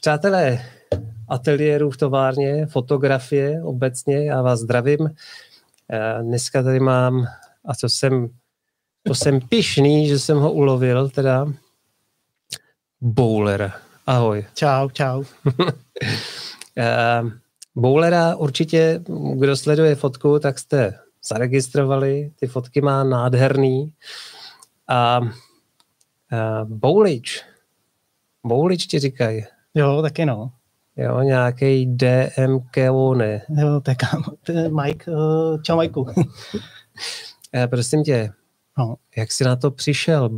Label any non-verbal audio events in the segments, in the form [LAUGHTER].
přátelé ateliéru v továrně, fotografie obecně, já vás zdravím. Eh, dneska tady mám, a to jsem, to jsem pišný, že jsem ho ulovil, teda Bowler. Ahoj. Čau, čau. [LAUGHS] Eh, Bowlera určitě, kdo sleduje fotku, tak jste zaregistrovali. Ty fotky má nádherný. A Uh, Boulič. Boulič ti říkají. Jo, taky no. Jo, nějaký DMK ne. Jo, tak Mike. Uh, čau, Majku. uh, [LAUGHS] prosím tě, no. jak jsi na to přišel,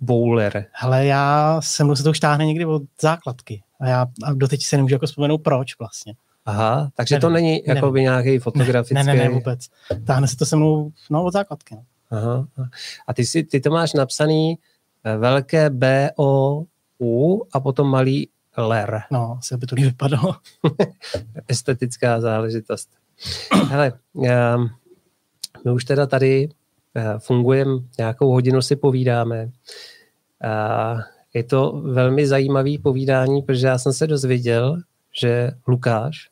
bowler? Hele, já jsem se to už táhne někdy od základky. A já a doteď se nemůžu jako vzpomenout, proč vlastně. Aha, takže nevím, to není jako by nějaký fotografický... Ne, ne, ne, ne, vůbec. Táhne se to se mnou no, od základky. No. Aha. A ty, si, ty to máš napsaný velké B, O, U a potom malý LER. No, se by to vypadalo. [LAUGHS] Estetická záležitost. Hele, um, my už teda tady uh, fungujeme, nějakou hodinu si povídáme. Uh, je to velmi zajímavý povídání, protože já jsem se dozvěděl, že Lukáš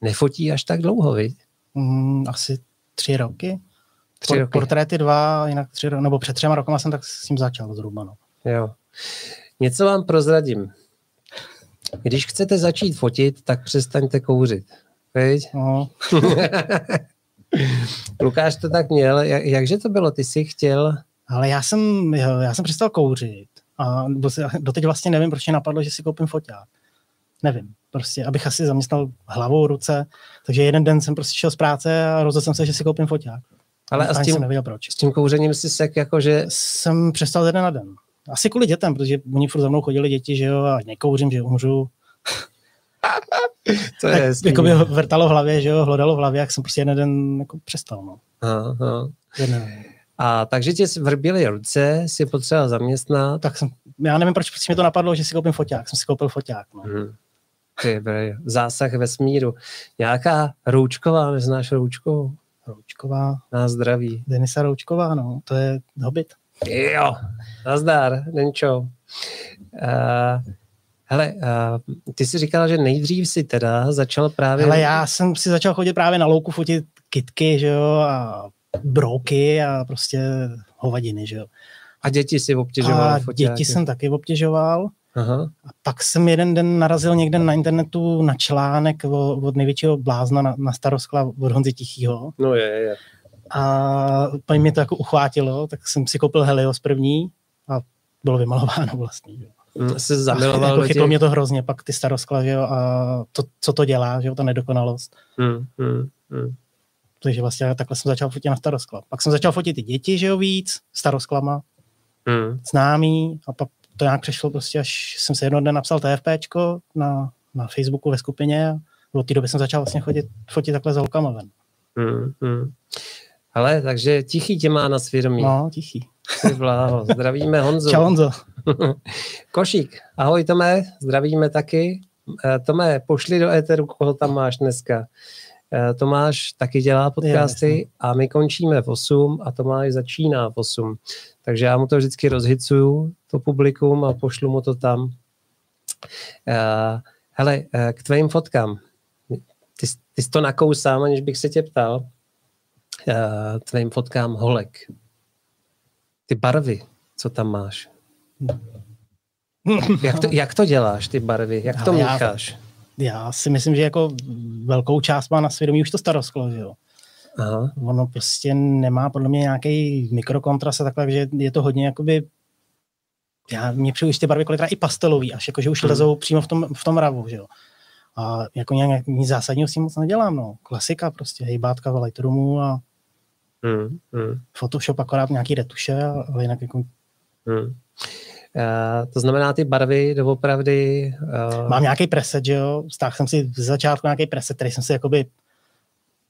nefotí až tak dlouho, viď? Mm, asi tři roky. Tři roky. Portréty dva, jinak tři roky, nebo před třema rokama jsem tak s tím začal zhruba. No. Jo. Něco vám prozradím. Když chcete začít fotit, tak přestaňte kouřit. No. [LAUGHS] Lukáš to tak měl. Jak, jakže to bylo? Ty jsi chtěl... Ale já jsem, já jsem přestal kouřit. A doteď vlastně nevím, proč mě napadlo, že si koupím foťák. Nevím. Prostě, abych asi zaměstnal hlavou, ruce. Takže jeden den jsem prostě šel z práce a rozhodl jsem se, že si koupím foťák. Ale a s tím, nevěděl proč. s tím kouřením si sek jako, že... Jsem přestal den na den. Asi kvůli dětem, protože oni furt za mnou chodili děti, že jo, a nekouřím, že umřu. [LAUGHS] to je tak, jako by vrtalo v hlavě, že jo, hlodalo v hlavě, jak jsem prostě jeden den jako přestal, no. Aha, aha. A takže tě vrbily ruce, si potřeboval zaměstnat. Tak jsem, já nevím, proč mi to napadlo, že si koupím foťák. Jsem si koupil foťák, no. Hmm. Ty, zásah ve smíru. Nějaká roučková, neznáš roučkovou? Roučková. Na zdraví. Denisa Roučková, no, to je hobit. Jo, nazdar, Denčo. Uh, hele, uh, ty jsi říkal, že nejdřív si teda začal právě... Ale já jsem si začal chodit právě na louku fotit kitky, že jo, a brouky a prostě hovadiny, že jo. A děti si obtěžoval? A foťáky. děti jsem taky obtěžoval. Aha. A pak jsem jeden den narazil někde na internetu na článek od největšího blázna na, na staroskla od Honzy Tichýho. No je, je. A paní mě to jako uchvátilo, tak jsem si koupil Helios první a bylo vymalováno vlastně. Mm, se zamiloval jako chytlo mě to hrozně, pak ty staroskla, že jo, a to, co to dělá, že jo, ta nedokonalost. Hmm, hmm, hmm. Takže vlastně takhle jsem začal fotit na staroskla. Pak jsem začal fotit i děti, že jo, víc, starosklama, hmm. známý, a pak to nějak přešlo prostě, až jsem se jednoho dne napsal TFPčko na, na Facebooku ve skupině a od té doby jsem začal vlastně chodit, fotit takhle za holkama ven. Hmm, hmm. Ale takže tichý tě má na svědomí. No, tichý. Bláho. Zdravíme Honzu. Čau Honzo. [LAUGHS] Košík. Ahoj Tome, zdravíme taky. Eh, Tome, pošli do éteru, koho tam máš dneska. Eh, Tomáš taky dělá podcasty je, a my končíme v 8 a Tomáš začíná v 8. Takže já mu to vždycky rozhicuju, to publikum a pošlu mu to tam. Uh, hele, k tvým fotkám. Ty, ty jsi to nakousám, aniž bych se tě ptal. Tvým fotkám holek. Ty barvy, co tam máš. jak, to, jak to děláš, ty barvy? Jak to mícháš? Já, já si myslím, že jako velkou část má na svědomí už to starosklo, že jo. Aha. Ono prostě nemá podle mě nějaký mikrokontrast a takhle, že je to hodně jakoby já, mě přijdu ty barvy kolikrát i pastelový, až jakože už hmm. lezou přímo v tom, v tom ravu, že jo. A jako nějak nic zásadního s tím moc nedělám, no. Klasika prostě, hejbátka v Lightroomu a hmm. Hmm. Photoshop akorát nějaký retuše, ale jinak jako... Hmm. Uh, to znamená, ty barvy doopravdy... Uh... Mám nějaký preset, že jo. Stáhl jsem si z začátku nějaký preset, který jsem si jakoby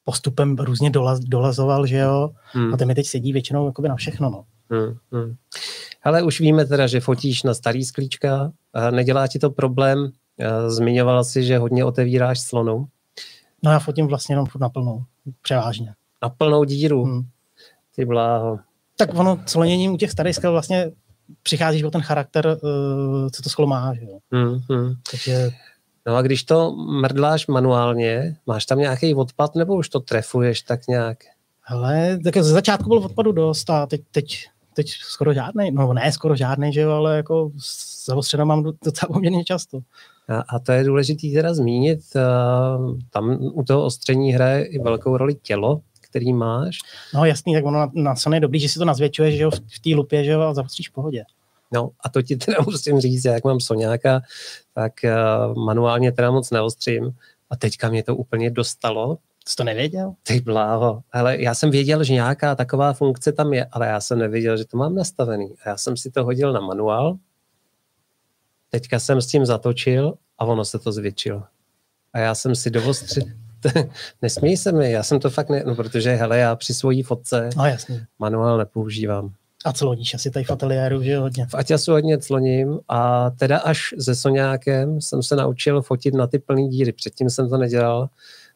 postupem různě dolaz, dolazoval, že jo, hmm. a ten mi teď sedí většinou jakoby na všechno, no. Hmm, hmm. Ale už víme teda, že fotíš na starý sklíčka, nedělá ti to problém, zmiňovala si, že hodně otevíráš slonu. No já fotím vlastně jenom na plnou, převážně. Na plnou díru? Hmm. Ty bláho. Tak ono sloněním u těch starých skal vlastně přicházíš o ten charakter, uh, co to sklo má. Že jo? Hmm, hmm. Takže... No a když to mrdláš manuálně, máš tam nějaký odpad, nebo už to trefuješ tak nějak? Ale tak ze začátku byl odpadu dost a teď, teď, teď skoro žádný, no ne skoro žádný, že jo, ale jako zaostřeno mám docela poměrně často. A, a to je důležité teda zmínit, uh, tam u toho ostření hraje i velkou roli tělo, který máš. No jasný, tak ono na, na Sony je dobrý, že si to nazvětšuješ, že jo, v té lupě, že jo, a zaostříš v pohodě. No a to ti teda [LAUGHS] musím říct, jak mám Soňáka, tak uh, manuálně teda moc neostřím a teďka mě to úplně dostalo, Jsi to nevěděl? Ty bláho. Ale já jsem věděl, že nějaká taková funkce tam je, ale já jsem nevěděl, že to mám nastavený. A já jsem si to hodil na manuál, teďka jsem s tím zatočil a ono se to zvětšilo. A já jsem si dovostřil, [LAUGHS] nesmí se mi, já jsem to fakt ne, no protože hele, já při svojí fotce no, jasně. manuál nepoužívám. A cloníš asi tady v ateliéru, že hodně? V Aťasu hodně cloním a teda až se Soňákem jsem se naučil fotit na ty plné díry. Předtím jsem to nedělal,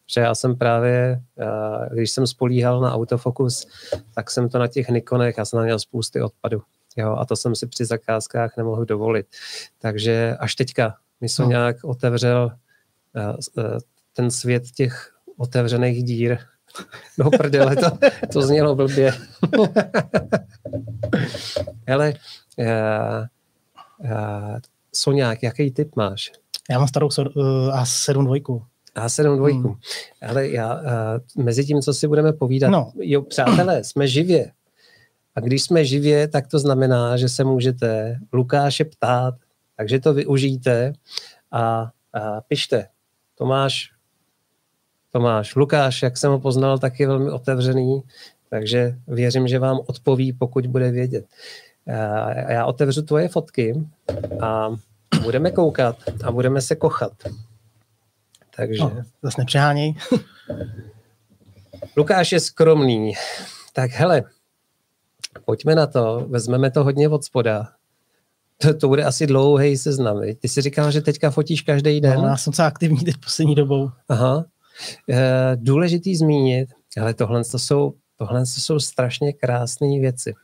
protože já jsem právě, eh, když jsem spolíhal na autofokus, tak jsem to na těch Nikonech, já jsem měl spousty odpadu. Jo, a to jsem si při zakázkách nemohl dovolit. Takže až teďka mi no. nějak otevřel uh, uh, ten svět těch otevřených dír. No prdele, to, to znělo blbě. [LAUGHS] Hele, uh, uh, Soňák, jaký typ máš? Já mám starou uh, A7 dvojku. A7 dvojku. Hmm. Ale já, uh, mezi tím, co si budeme povídat, no. jo, přátelé, [CLEARS THROAT] jsme živě. A když jsme živě, tak to znamená, že se můžete Lukáše ptát, takže to využijte a, a pište. Tomáš, Tomáš, Lukáš, jak jsem ho poznal, tak je velmi otevřený, takže věřím, že vám odpoví, pokud bude vědět. Já otevřu tvoje fotky a budeme koukat a budeme se kochat. Takže... No, zase nepřeháněj. [LAUGHS] Lukáš je skromný. Tak hele, pojďme na to, vezmeme to hodně od spoda. To, to bude asi dlouhý seznam. Ty si říkal, že teďka fotíš každý den? No, já jsem se aktivní teď poslední dobou. Aha. E, důležitý zmínit, ale tohle to jsou, tohle to jsou strašně krásné věci.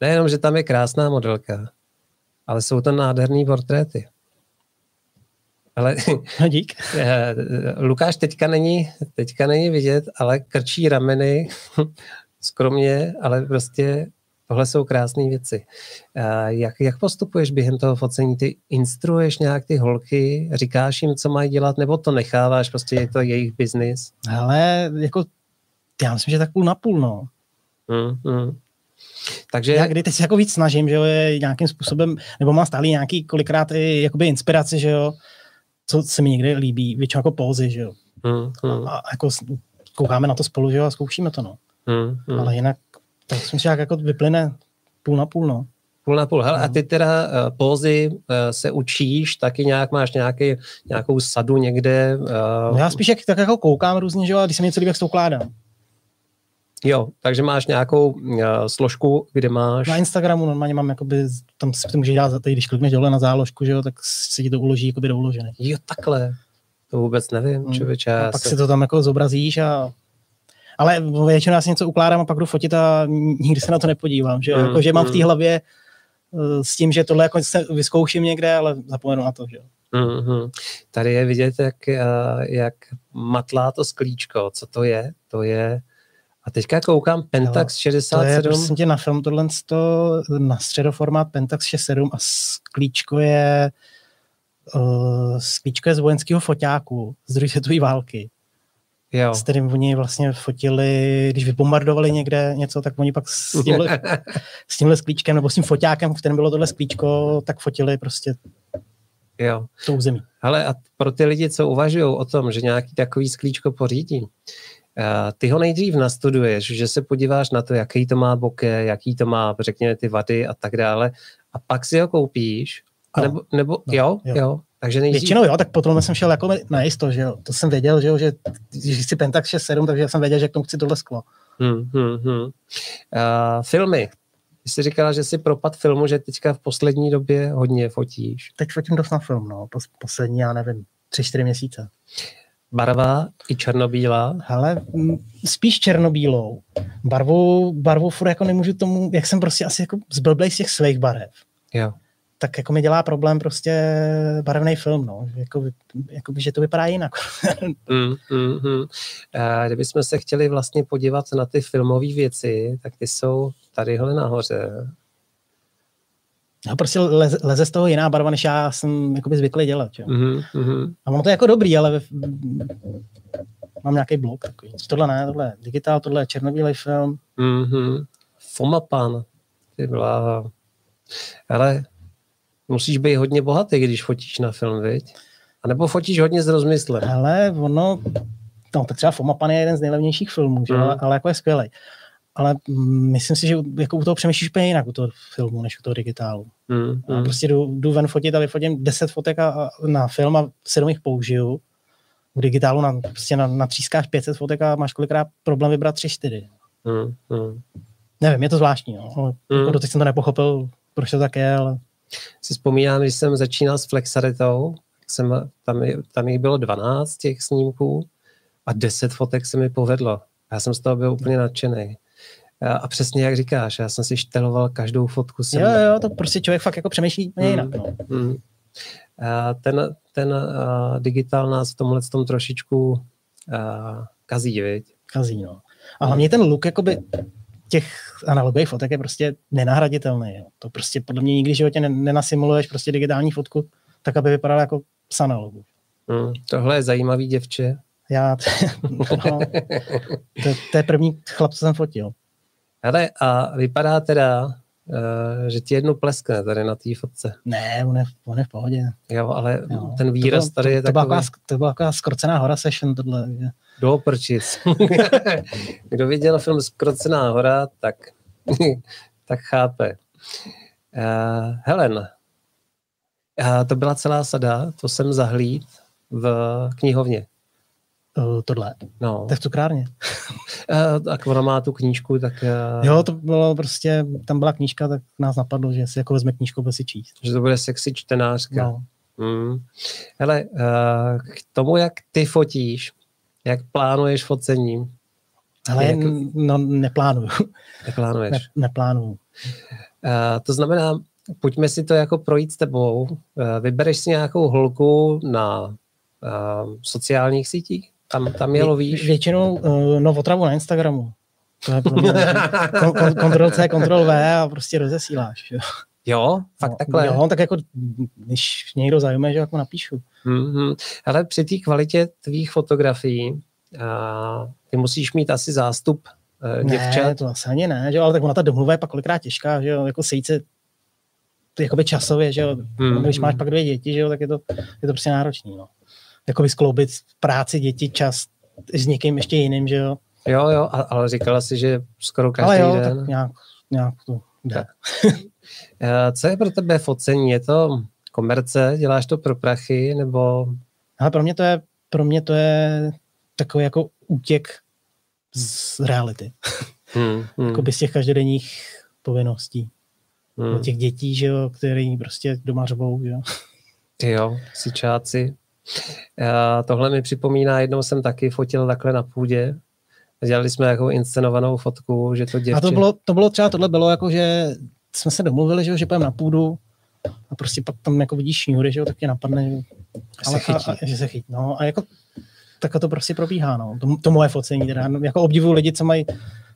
Nejenom, že tam je krásná modelka, ale jsou to nádherné portréty. Ale [LAUGHS] no, dík. [LAUGHS] Eh, Lukáš teďka není, teďka není vidět, ale krčí rameny [LAUGHS] skromně, ale prostě tohle jsou krásné věci. Jak, jak postupuješ během toho focení? Ty instruuješ nějak ty holky, říkáš jim, co mají dělat, nebo to necháváš, prostě je to jejich biznis? Ale jako, já myslím, že tak půl na půl, no. Mm, mm. Takže... Já kdy teď se jako víc snažím, že jo, je nějakým způsobem, nebo mám stále nějaký kolikrát i jakoby inspiraci, že jo, co se mi někdy líbí, většinou jako pózy, že jo. Mm, mm. A, a jako koukáme na to spolu, že jo, a zkoušíme to, no. Hmm, hmm. Ale jinak, tak si myslím, že jako vyplyne půl na půl, no. Půl na půl. Hele, no. a ty teda uh, pózy uh, se učíš, taky nějak máš nějaký, nějakou sadu někde? Uh... No já spíš jak, tak jako koukám různě, že jo, a když se mi něco líbí, jak to ukládám. Jo, takže máš nějakou uh, složku, kde máš... Na Instagramu normálně mám, jakoby, tam si to můžeš dát, když klikneš dole na záložku, že jo, tak si ti to uloží jakoby do uložené. Jo, takhle. To vůbec nevím, hmm. člověče. A pak se... si to tam jako zobrazíš a ale většinou já si něco ukládám a pak jdu fotit a nikdy se na to nepodívám. Že, mm, jako, že mám mm. v té hlavě uh, s tím, že tohle jako se vyzkouším někde, ale zapomenu na to. Že? Mm-hmm. Tady je vidět, jak, uh, jak matlá to sklíčko. Co to je? To je a teďka koukám Pentax 67. To je prosím tě na film tohle na středoformát Pentax 67 a sklíčko je uh, sklíčko je z vojenského foťáku z druhé světové války jo. s kterým oni vlastně fotili, když vybombardovali někde něco, tak oni pak s tímhle, [LAUGHS] s tímhle sklíčkem nebo s tím foťákem, v kterém bylo tohle sklíčko, tak fotili prostě jo. tou zemí. Ale a pro ty lidi, co uvažují o tom, že nějaký takový sklíčko pořídí, ty ho nejdřív nastuduješ, že se podíváš na to, jaký to má boke, jaký to má, řekněme, ty vady a tak dále, a pak si ho koupíš, no. nebo, nebo no, jo, jo, jo, takže nejdřív... Většinou jo, tak potom jsem šel jako na jisto, že jo. To jsem věděl, že jo, že když chci Pentax 6.7, takže jsem věděl, že k tomu chci tohle sklo. Hmm, hmm, hmm. Uh, filmy. Ty jsi říkala, že jsi propad filmu, že teďka v poslední době hodně fotíš. Teď fotím dost na film, no. Poslední, já nevím, tři, čtyři měsíce. Barva i černobílá? Ale spíš černobílou. Barvou, barvou furt jako nemůžu tomu, jak jsem prostě asi jako zblblej z těch svých barev. Jo. Tak jako mi dělá problém prostě barevný film, no. Jako, jako že to vypadá jinak. [LAUGHS] mm, mm, mm. A kdybychom se chtěli vlastně podívat na ty filmové věci, tak ty jsou tadyhle nahoře. A prostě leze, leze z toho jiná barva, než já jsem jakoby zvyklý dělat. Jo. Mm-hmm. A ono to je jako dobrý, ale mám nějaký blok takový. Tohle ne, tohle je digitál, tohle je černobílý film. Mm-hmm. Fomapan. Ty byla... Ale musíš být hodně bohatý, když fotíš na film, viď? A nebo fotíš hodně s rozmyslem. Ale ono, no tak třeba Fomapan je jeden z nejlevnějších filmů, že? Mm. Ale, ale jako je skvělý ale myslím si, že jako u toho přemýšlíš úplně jinak u toho filmu, než u toho digitálu. Mm, mm. prostě jdu, jdu ven fotit a vyfotím 10 fotek a, a na film a 7 jich použiju. U digitálu na, prostě na, natřískáš 500 fotek a máš kolikrát problém vybrat 3-4. Mm, mm. Nevím, je to zvláštní, no. mm. jako doteď jsem to nepochopil, proč to tak je, ale... Si vzpomínám, když jsem začínal s Flexaritou, jsem, tam, tam jich bylo 12 těch snímků a 10 fotek se mi povedlo. Já jsem z toho byl úplně nadšený. A přesně jak říkáš, já jsem si šteloval každou fotku. Jsem... Jo, jo, to prostě člověk fakt jako přemýšlí mm, jinak. No. Mm. A ten ten uh, digitál nás v tomhle tom trošičku uh, kazí, viď? Kazí, no. A hlavně ten look jakoby těch analogových fotek je prostě nenahraditelný. Jo. To prostě podle mě nikdy v životě nenasimuluješ prostě digitální fotku tak, aby vypadala jako z analogu. Mm, tohle je zajímavý děvče. Já, [LAUGHS] no, to, to je první chlap, co jsem fotil. Ale a vypadá teda, že ti jednu pleskne tady na té fotce. Ne, on je, on je v pohodě. Jo, ale jo. ten výraz to tady je to, takový... Byla to byla taková skrocená hora session tohle. Že? Do prčic. [LAUGHS] Kdo viděl film Skrocená hora, tak, [LAUGHS] tak chápe. Uh, Helen, uh, to byla celá sada, to jsem zahlíd v knihovně. Uh, tohle. No. To je v cukrárně. uh, [LAUGHS] tak ona má tu knížku, tak... Uh... Jo, to bylo prostě, tam byla knížka, tak nás napadlo, že si jako vezme knížku, bude si číst. Že to bude sexy čtenářka. No. Mm. Hele, k tomu, jak ty fotíš, jak plánuješ focení? Ale jak... no, neplánuju. [LAUGHS] Neplánuješ? Ne, neplánuju. Uh, to znamená, pojďme si to jako projít s tebou. Uh, vybereš si nějakou holku na uh, sociálních sítích? Tam, tam je lovíš? Většinou uh, no, otravu na Instagramu. To je [LAUGHS] kon, kon, kontrol C, kontrol V a prostě rozesíláš. Jo, jo fakt no, takhle. Jo, tak jako, když někdo zajímá, že jako napíšu. Mm-hmm. Ale při té kvalitě tvých fotografií a ty musíš mít asi zástup uh, děvčat. Ne, to asi ani ne, že ale tak ona ta domluva je pak kolikrát těžká, že jo, jako sejít se jakoby časově, že jo, mm-hmm. když máš pak dvě děti, že jo, tak je to, je to prostě náročný, no jakoby skloubit práci, děti, čas s někým ještě jiným, že jo. Jo, jo, ale říkala si, že skoro každý ale jo, den. Tak nějak, nějak to jde. [LAUGHS] Eh, co je pro tebe focení? Je to komerce? Děláš to pro prachy? Nebo... Ale pro mě to je, pro mě to je takový jako útěk z reality. [LAUGHS] Hmm, hmm. Jakoby z těch každodenních povinností. Hmm. těch dětí, že jo, který prostě doma řvou, že jo. Ty jo, sičáci. A tohle mi připomíná, jednou jsem taky fotil takhle na půdě. Dělali jsme jako inscenovanou fotku, že to děvče... A to bylo, to bylo třeba, tohle bylo jako, že jsme se domluvili, že, že půjdeme na půdu a prostě pak tam jako vidíš šňůry, že jo, tak tě napadne, že, ale, se chytí. A, a, že se chytí. No a jako tak to prostě probíhá, no. To, to moje focení, teda. Jako obdivuju lidi, co mají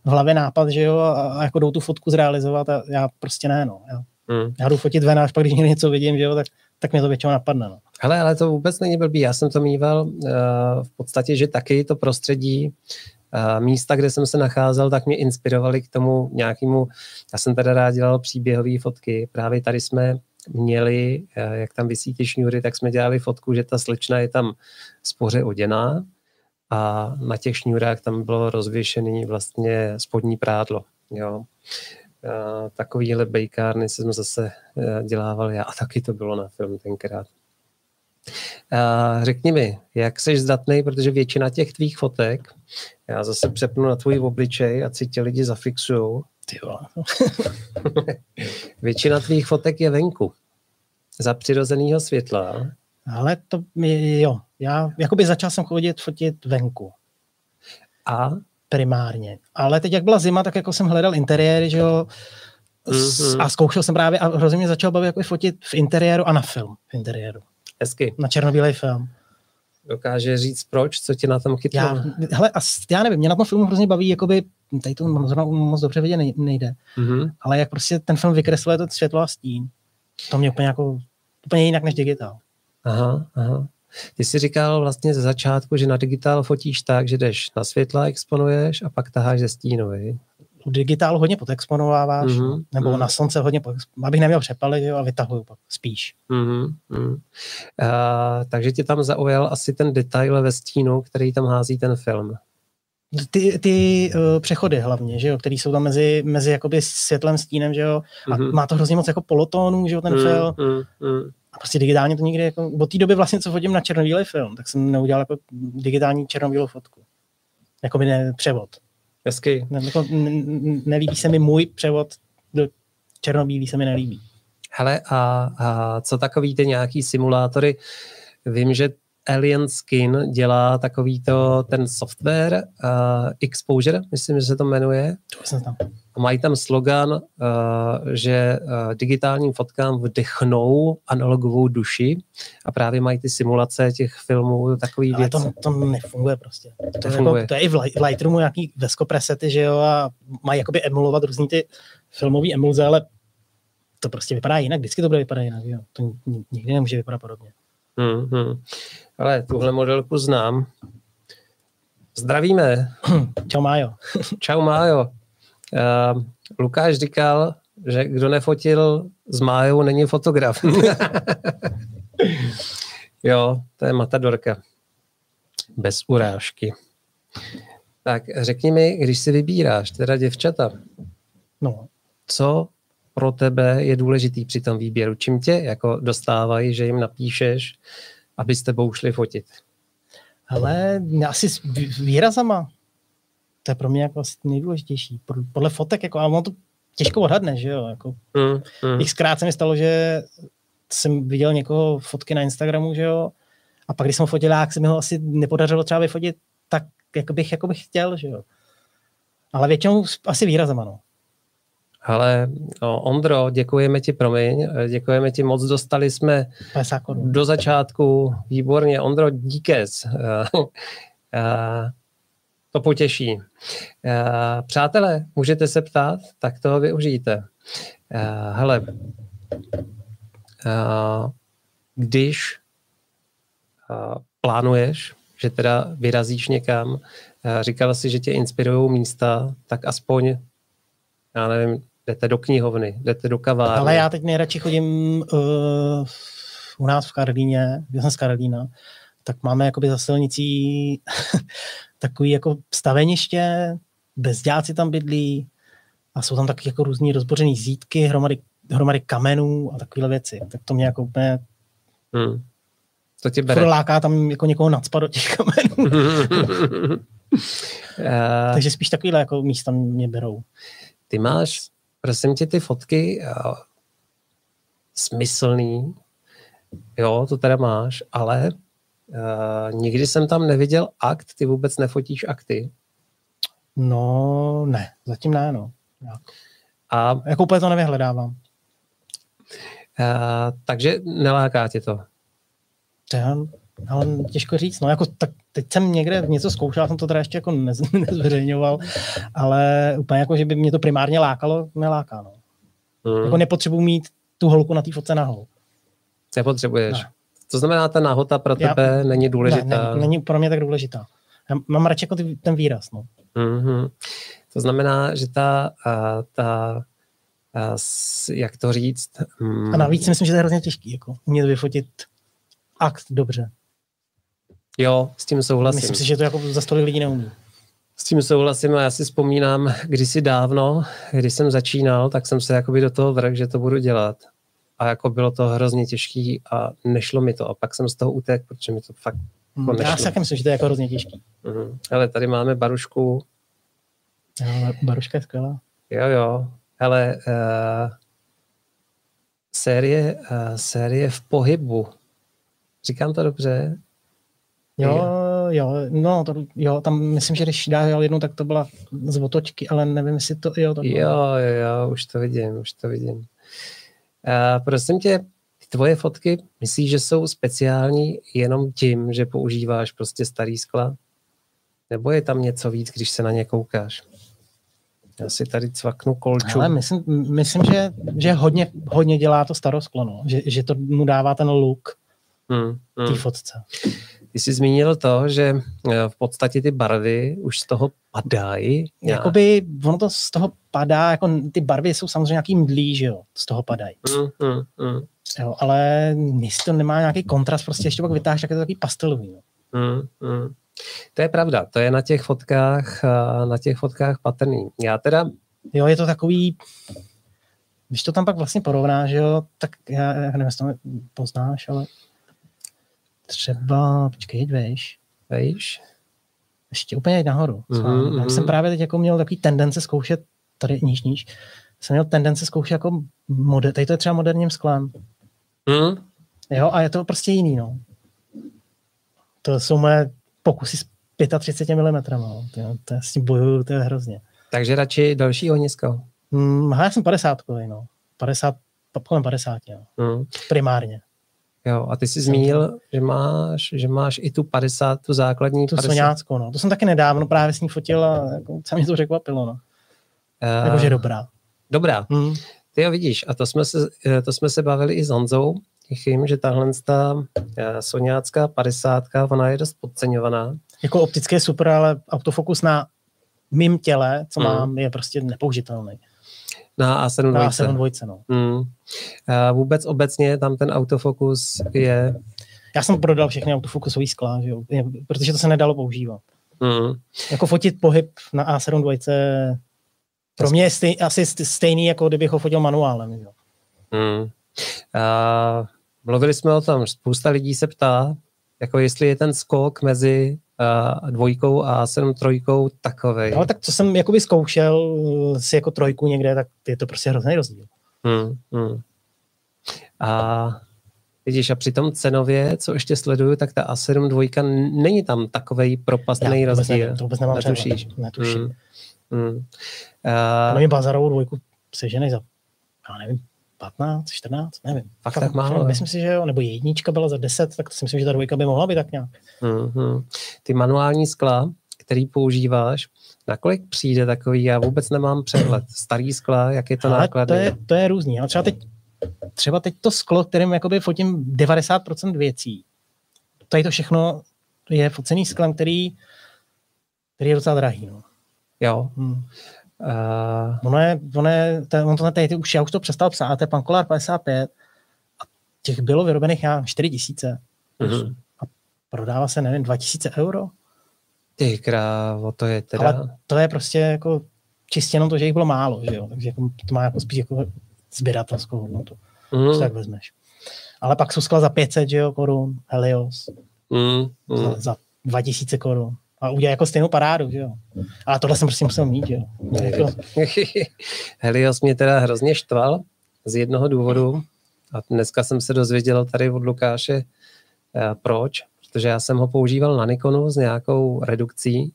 v hlavě nápad, že jo, a, a jako jdou tu fotku zrealizovat a já prostě ne, no. Já, mm. já jdu fotit ven, až pak když něco vidím, že jo, tak tak mě to většinou napadne. No. Hele, ale to vůbec není blbý. Já jsem to mýval uh, v podstatě, že taky to prostředí uh, místa, kde jsem se nacházel, tak mě inspirovali k tomu nějakému, já jsem teda rád dělal příběhové fotky. Právě tady jsme měli, uh, jak tam vysí ty šňůry, tak jsme dělali fotku, že ta slečna je tam spoře oděná a na těch šňůrách tam bylo rozvěšený vlastně spodní prádlo. Jo takovýhle bejkárny jsme zase e, dělával já a taky to bylo na film tenkrát. A řekni mi, jak jsi zdatný, protože většina těch tvých fotek, já zase přepnu na tvůj obličej a si tě lidi zafixujou. [LAUGHS] většina tvých fotek je venku. Za přirozeného světla. Ale to jo, já jakoby začal jsem chodit fotit venku. A? Primárně. Ale teď, jak byla zima, tak jako jsem hledal interiéry, že jo, mm-hmm. a zkoušel jsem právě a hrozně mě začal bavit jako fotit v interiéru a na film v interiéru. Hezky. Na černobílej film. Dokáže říct proč, co ti na tom chytlo? Já, hele, a já nevím, mě na tom filmu hrozně baví, jakoby, tady to moc dobře vidět nejde, mm-hmm. ale jak prostě ten film vykresluje to světlo a stín, to mě úplně jako, úplně jinak než digitál. Aha, aha. Ty jsi říkal vlastně ze začátku, že na digitál fotíš tak, že jdeš na světla, exponuješ a pak taháš ze stínu, vi? U digitálu hodně podexponováváš, mm-hmm, nebo mm. na slunce hodně, abych neměl přepalit jo, a vytahuju pak spíš. Mm-hmm, mm. Uh, takže tě tam zaujal asi ten detail ve stínu, který tam hází ten film. Ty, ty uh, přechody hlavně, že jo, který jsou tam mezi, mezi jakoby světlem, stínem, že jo, a mm-hmm. má to hrozně moc jako polotónů, že jo, ten mm, film. Mm, mm. A prostě digitálně to nikdy, jako, od té doby vlastně, co vodím na černobílý film, tak jsem neudělal jako digitální černobílou fotku. Jako by ne, převod. Hezky. Ne, jako, ne, nelíbí se mi můj převod do černobílý se mi nelíbí. Hele, a, a co takový ty nějaký simulátory? Vím, že Alien Skin dělá takový to, ten software uh, Exposure, myslím, že se to jmenuje. To jsem tam. A mají tam slogan, uh, že uh, digitálním fotkám vdechnou analogovou duši a právě mají ty simulace těch filmů, takový Ale to, to nefunguje prostě. To, to, je, Jako, to je i v Lightroomu nějaký veskopresety, že jo, a mají jakoby emulovat různý ty filmové emulze, ale to prostě vypadá jinak, vždycky to bude vypadat jinak, jo. To nikdy nemůže vypadat podobně. Hmm, hmm. Ale tuhle modelku znám. Zdravíme. [CLEARS THROAT] Čau Májo. [LAUGHS] Čau Májo. Uh, Lukáš říkal, že kdo nefotil s Májou, není fotograf. [LAUGHS] jo, to je matadorka. Bez urážky. Tak řekni mi, když si vybíráš, teda děvčata, no. co pro tebe je důležitý při tom výběru? Čím tě jako dostávají, že jim napíšeš, aby s tebou šli fotit? Ale asi s výrazama. To je pro mě jako asi nejdůležitější. Podle fotek, jako, ale ono to těžko odhadne, že jo. Jako, mm, mm. Xkrát se mi stalo, že jsem viděl někoho fotky na Instagramu, že jo, a pak, když jsem fotil, jak se mi ho asi nepodařilo třeba vyfotit tak, jak bych, jako bych chtěl, že jo. Ale většinou asi výrazem, ano. Ale Ondro, děkujeme ti, promiň, děkujeme ti moc, dostali jsme do začátku, výborně, Ondro, díkes. [LAUGHS] to potěší. Přátelé, můžete se ptát, tak toho využijte. Hele, když plánuješ, že teda vyrazíš někam, říkala si, že tě inspirují místa, tak aspoň, já nevím, jdete do knihovny, jdete do kavárny. Ale já teď nejradši chodím uh, u nás v Karlíně, já jsem z Karlína, tak máme jakoby za silnicí [LAUGHS] takový jako staveniště, bezděláci tam bydlí a jsou tam taky jako různý rozbořený zítky, hromady, hromady kamenů a takové věci. Tak to mě jako úplně hmm. To tě bere. láká tam jako někoho nadspat do těch kamenů. [LAUGHS] Takže spíš takovýhle jako místa mě berou. Ty máš prosím tě, ty fotky uh, smyslný, jo, to teda máš, ale uh, nikdy jsem tam neviděl akt, ty vůbec nefotíš akty. No, ne, zatím ne, no. Jak. A jako úplně to nevyhledávám. Uh, takže neláká tě to? To já, ale těžko říct, no jako tak teď jsem někde něco zkoušel, jsem to teda ještě jako nez, [LAUGHS] nezveřejňoval, ale úplně jako, že by mě to primárně lákalo, neláká, no. Hmm. Jako nepotřebuji mít tu holku na té fotce nahou. Nepotřebuješ. Ne. To znamená, ta nahota pro tebe Já, není důležitá. Ne, ne, není pro mě tak důležitá. Já mám radši jako ty, ten výraz. No. Mm-hmm. To znamená, že ta, a, ta a, s, jak to říct? Mm. A navíc si myslím, že to je hrozně těžký, jako umět vyfotit akt dobře. Jo, s tím souhlasím. Myslím si, že to jako za stolik lidí neumí. S tím souhlasím a já si vzpomínám kdysi dávno, když jsem začínal, tak jsem se jakoby do toho vrh, že to budu dělat. A jako bylo to hrozně těžký a nešlo mi to. A pak jsem z toho utek, protože mi to fakt jako hmm, Já si taky myslím, že to je jako hrozně těžký. Mm. Ale tady máme Barušku. Jo, Baruška je skvělá. Jo, jo. Hele, uh, série, uh, série v pohybu Říkám to dobře? Jo, jo, no, to, jo, tam myslím, že když dál jednu, tak to byla z otočky, ale nevím, jestli to, jo, to Jo, jo, jo, už to vidím, už to vidím. Uh, prosím tě, tvoje fotky, myslíš, že jsou speciální jenom tím, že používáš prostě starý skla? Nebo je tam něco víc, když se na ně koukáš? Já si tady cvaknu kolču. Ale myslím, myslím že, že hodně, hodně dělá to starosklo, no. že, že to mu dává ten look hmm, hmm. té fotce. Ty jsi zmínil to, že eh, v podstatě ty barvy už z toho padají. Jakoby ono to z toho padá, jako ty barvy jsou samozřejmě nějaký mdlí, že jo, z toho padají. Mm, mm, mm. Jo, ale jestli to nemá nějaký kontrast, prostě ještě pak vytáháš, tak je to takový pastelový. No. Mm, mm. To je pravda, to je na těch fotkách, eh, na těch fotkách patrný. Já teda... Jo, je to takový, když to tam pak vlastně porovnáš, jo, tak já, já nevím, jestli to poznáš, ale třeba, počkej, vejš. Vejš? Ještě úplně nahoru. Mm-hmm. Já jsem mhm. právě teď jako měl takový tendence zkoušet, tady níž, níž, jsem měl tendence zkoušet jako moder, tady to je třeba moderním sklem. Mm. Jo, a je to prostě jiný, no. To jsou moje pokusy s 35 mm. No. To, to je, s tím bojuju, to je hrozně. Takže radši další ohnisko? Mm, já jsem 50 no. 50, kolem 50, no. Mm. Primárně. Jo, a ty jsi zmínil, že máš, že máš i tu 50, tu základní Tu 50. no. To jsem taky nedávno právě s ní fotil a jako, co mě to překvapilo, no. Uh, Jakože dobrá. Dobrá. Hmm. Ty jo vidíš, a to jsme se, eh, to jsme se bavili i s Honzou, Tichým, že tahle ta eh, soňácká 50, ona je dost podceňovaná. Jako optické super, ale autofokus na mým těle, co hmm. mám, je prostě nepoužitelný. Na A7 Na A7 dvojce, no. Hmm. A vůbec obecně tam ten autofokus je... Já jsem prodal všechny autofokusový skla, že jo? protože to se nedalo používat. Hmm. Jako fotit pohyb na A7 dvojce pro mě je stej, asi stejný, jako kdybych ho fotil manuálem. Jo? Hmm. A mluvili jsme o tom, spousta lidí se ptá, jako jestli je ten skok mezi uh, dvojkou a 7 trojkou takový. No, tak co jsem jakoby zkoušel si jako trojku někde, tak je to prostě hrozný rozdíl. Hmm, hmm. A vidíš, a přitom cenově, co ještě sleduju, tak ta A7 dvojka není tam takový propastný Já, rozdíl. Nevím, to vůbec nemám Netušíš. Netuším. Hmm. Hmm. Uh, nevím, bazarovou dvojku seženej za, já nevím, 15, 14, nevím. Fakt tak málo? Myslím si, že jo, nebo jednička byla za 10, tak to si myslím, že ta dvojka by mohla být tak nějak. Mm-hmm. Ty manuální skla, který používáš, nakolik přijde takový, já vůbec nemám přehled. Starý skla, jak je to nákladný? To je, to je různý. Ale třeba teď, třeba teď to sklo, kterým jakoby fotím 90% věcí, tady to všechno je focený sklem, který, který je docela drahý. No. Jo. Hmm. Uh, ono je, ono je, to, on to tady, už, já už to přestal psát, to je Pankolár 55 a těch bylo vyrobených já 4 tisíce. Uh-huh. A prodává se, nevím, 2000 euro. Ty krávo, to je teda... Ale to je prostě jako čistě jenom to, že jich bylo málo, že jo? takže jako, to má jako spíš jako sběratelskou hodnotu, mm. tak vezmeš. Ale pak jsou skla za 500, že jo, korun, Helios, mm. Mm. Za, za 2000 korun a udělá jako stejnou parádu, že jo. Ale tohle jsem prostě musel mít, jo. Jako... [LAUGHS] Helios mě teda hrozně štval z jednoho důvodu a dneska jsem se dozvěděl tady od Lukáše eh, proč, protože já jsem ho používal na Nikonu s nějakou redukcí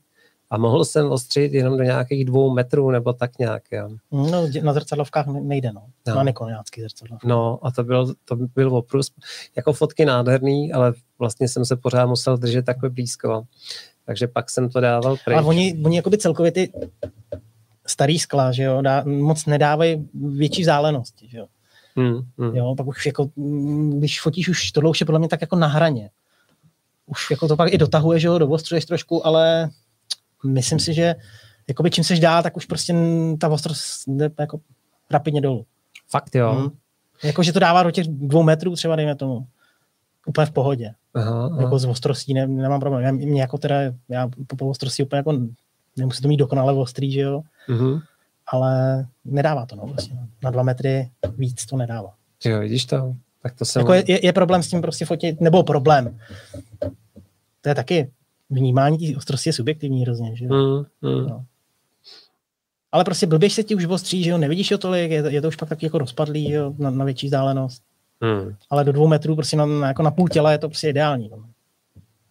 a mohl jsem ostřit jenom do nějakých dvou metrů nebo tak nějak. Jo. No, na zrcadlovkách nejde, no. no. Na Nikon nějaký zrcadlovkách. No a to byl, to byl oprus. Jako fotky nádherný, ale vlastně jsem se pořád musel držet takhle blízko. Takže pak jsem to dával pryč. Ale oni, oni jakoby celkově ty starý skla, že jo, dá, moc nedávají větší zálenosti, že jo. Hmm, hmm. Jo, pak už jako, když fotíš už tohle už je podle mě tak jako na hraně. Už jako to pak i dotahuje, že jo, dovostřuješ trošku, ale myslím si, že jakoby čím seš dál, tak už prostě ta ostrost jde jako rapidně dolů. Fakt jo. Hmm. Jako, že to dává do těch dvou metrů třeba, dejme tomu. Úplně v pohodě. Aha, aha. Jako z ostrostí ne, nemám problém. Já, mě jako teda, já po, po ostrosti úplně jako nemusí to mít dokonale ostrý, že jo. Uh-huh. Ale nedává to, no, vlastně. Na dva metry víc to nedává. Jo, vidíš to? Tak to jsem... Jako je, je, problém s tím prostě fotit, nebo problém. To je taky vnímání té ostrosti je subjektivní hrozně, že jo. Mm, mm. No. Ale prostě blběž se ti už ostří, že jo, nevidíš ho tolik, je, je to už pak taky jako rozpadlý, jo, na, na větší vzdálenost. Hmm. Ale do dvou metrů prostě na, na, jako na půl těla je to prostě ideální. No.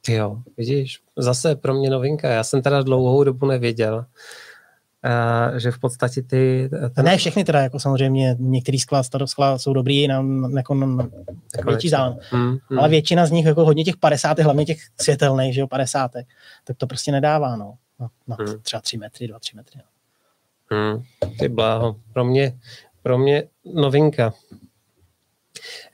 Jo, vidíš, zase pro mě novinka. Já jsem teda dlouhou dobu nevěděl, Uh, že v podstatě ty... Ten... Ne všechny teda, jako samozřejmě některý skla, staroskla jsou dobrý na, na, jako na, na větší zálem. Hmm, hmm. Ale většina z nich, jako hodně těch 50, hlavně těch světelných, že jo, 50, tak to prostě nedává, no. Na, na hmm. třeba 3 metry, 2, 3 metry. No. Hmm, ty bláho. Pro mě, pro mě novinka.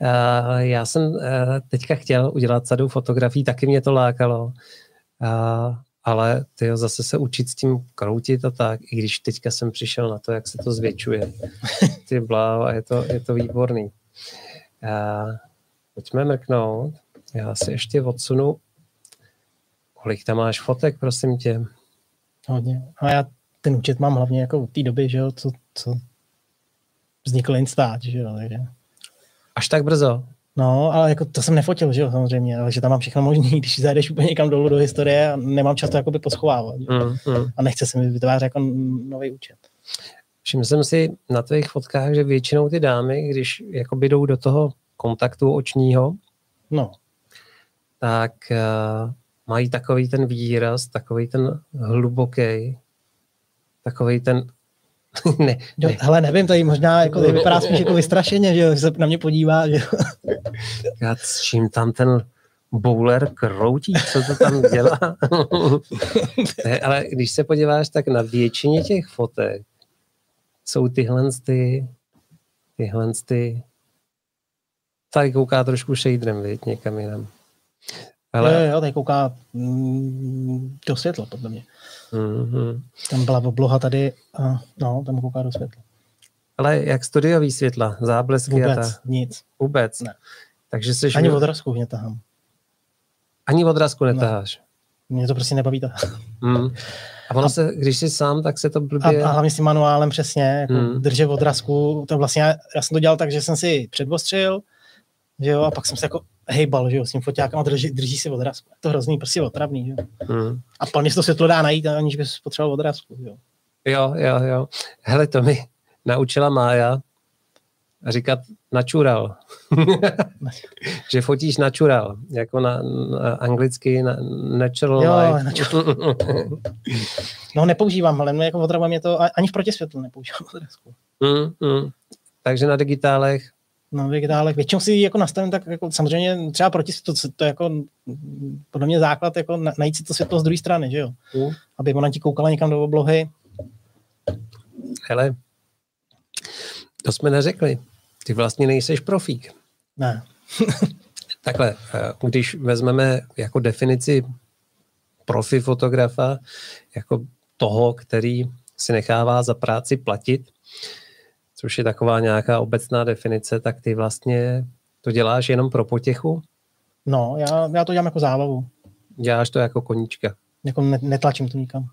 Uh, já jsem uh, teďka chtěl udělat sadu fotografií, taky mě to lákalo. Uh, ale ty zase se učit s tím kroutit a tak, i když teďka jsem přišel na to, jak se to zvětšuje. Ty bláho, a je to, je to výborný. Pojďme mrknout. Já si ještě odsunu. Kolik tam máš fotek, prosím tě? Hodně. A já ten účet mám hlavně jako v té doby, že jo, co, co vznikl Instač, že jo, takže. Až tak brzo? No, ale jako to jsem nefotil, že jo, samozřejmě, ale že tam mám všechno možný, [LAUGHS] když zajdeš úplně někam dolů do historie a nemám čas to jakoby poschovávat. Mm, mm. A nechce se mi vytvářet jako nový účet. Všiml jsem si na tvých fotkách, že většinou ty dámy, když jakoby jdou do toho kontaktu očního, no. tak uh, mají takový ten výraz, takový ten hluboký, takový ten [LAUGHS] ne, ne. Hele, nevím, tady možná jako, tady vypadá spíš jako vystrašeně, že se na mě podívá. Že... [LAUGHS] Já s čím tam ten bowler kroutí, co to tam dělá. [LAUGHS] ne, ale když se podíváš, tak na většině těch fotek jsou tyhle ty, tyhle ty, tady kouká trošku shaderem, viď, někam jinam. Ale... Jo, jo, tady kouká mm, do světla, podle mě. Mm-hmm. Tam byla obloha tady, a, no, tam kouká do světla. Ale jak studiový světla, záblesky Vůbec, a ta... nic. Vůbec? Ne. Takže jsi... Ani odrazku netahám. Ani odrazku netaháš? Ne. Mě to prostě nebaví to. Mm. A ono a, se, když jsi sám, tak se to blbě... A, a hlavně s tím manuálem přesně, jako mm. drže odrazku. To vlastně, já, já, jsem to dělal tak, že jsem si předostřil, že jo, a pak jsem se jako hejbal, že jo, s tím foťákem a drží, drží si odrazku. Je to hrozný, prostě otravný, že jo. Hmm. A plně to světlo dá najít, aniž bys potřeboval odrazku, jo. Jo, jo, jo. Hele, to mi naučila Mája říkat natural. [LAUGHS] že fotíš natural, jako na, na anglicky na natural jo. Natural. [LAUGHS] no nepoužívám, ale jako otravuje mě to, ani v protisvětlu nepoužívám [LAUGHS] odrazku. Mm, mm. Takže na digitálech na digitálech. Většinou si jako nastavím tak jako samozřejmě třeba proti to, to jako podle mě základ jako najít si to světlo z druhé strany, že jo? Mm. Aby ona ti koukala někam do oblohy. Hele, to jsme neřekli. Ty vlastně nejseš profík. Ne. [LAUGHS] Takhle, eh, když vezmeme jako definici profi fotografa, jako toho, který si nechává za práci platit, což je taková nějaká obecná definice, tak ty vlastně to děláš jenom pro potěchu? No, já, já to dělám jako zábavu. Děláš to jako koníčka? Jako netlačím to nikam.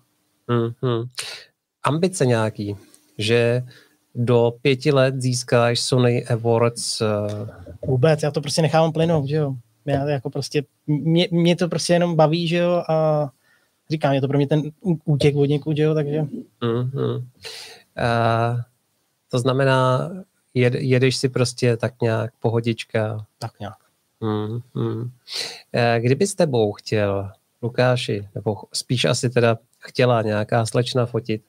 Mm-hmm. Ambice nějaký, že do pěti let získáš Sony Awards? Uh... Vůbec, já to prostě nechávám plynout, že jo. Já jako prostě, mě, mě to prostě jenom baví, že jo, a říkám, je to pro mě ten útěk od někud, že jo, takže... Mm-hmm. Uh, to znamená, jed, jedeš si prostě tak nějak pohodička. Tak nějak. Hmm, hmm. Kdyby s tebou chtěl, Lukáši, nebo spíš asi teda chtěla nějaká slečna fotit,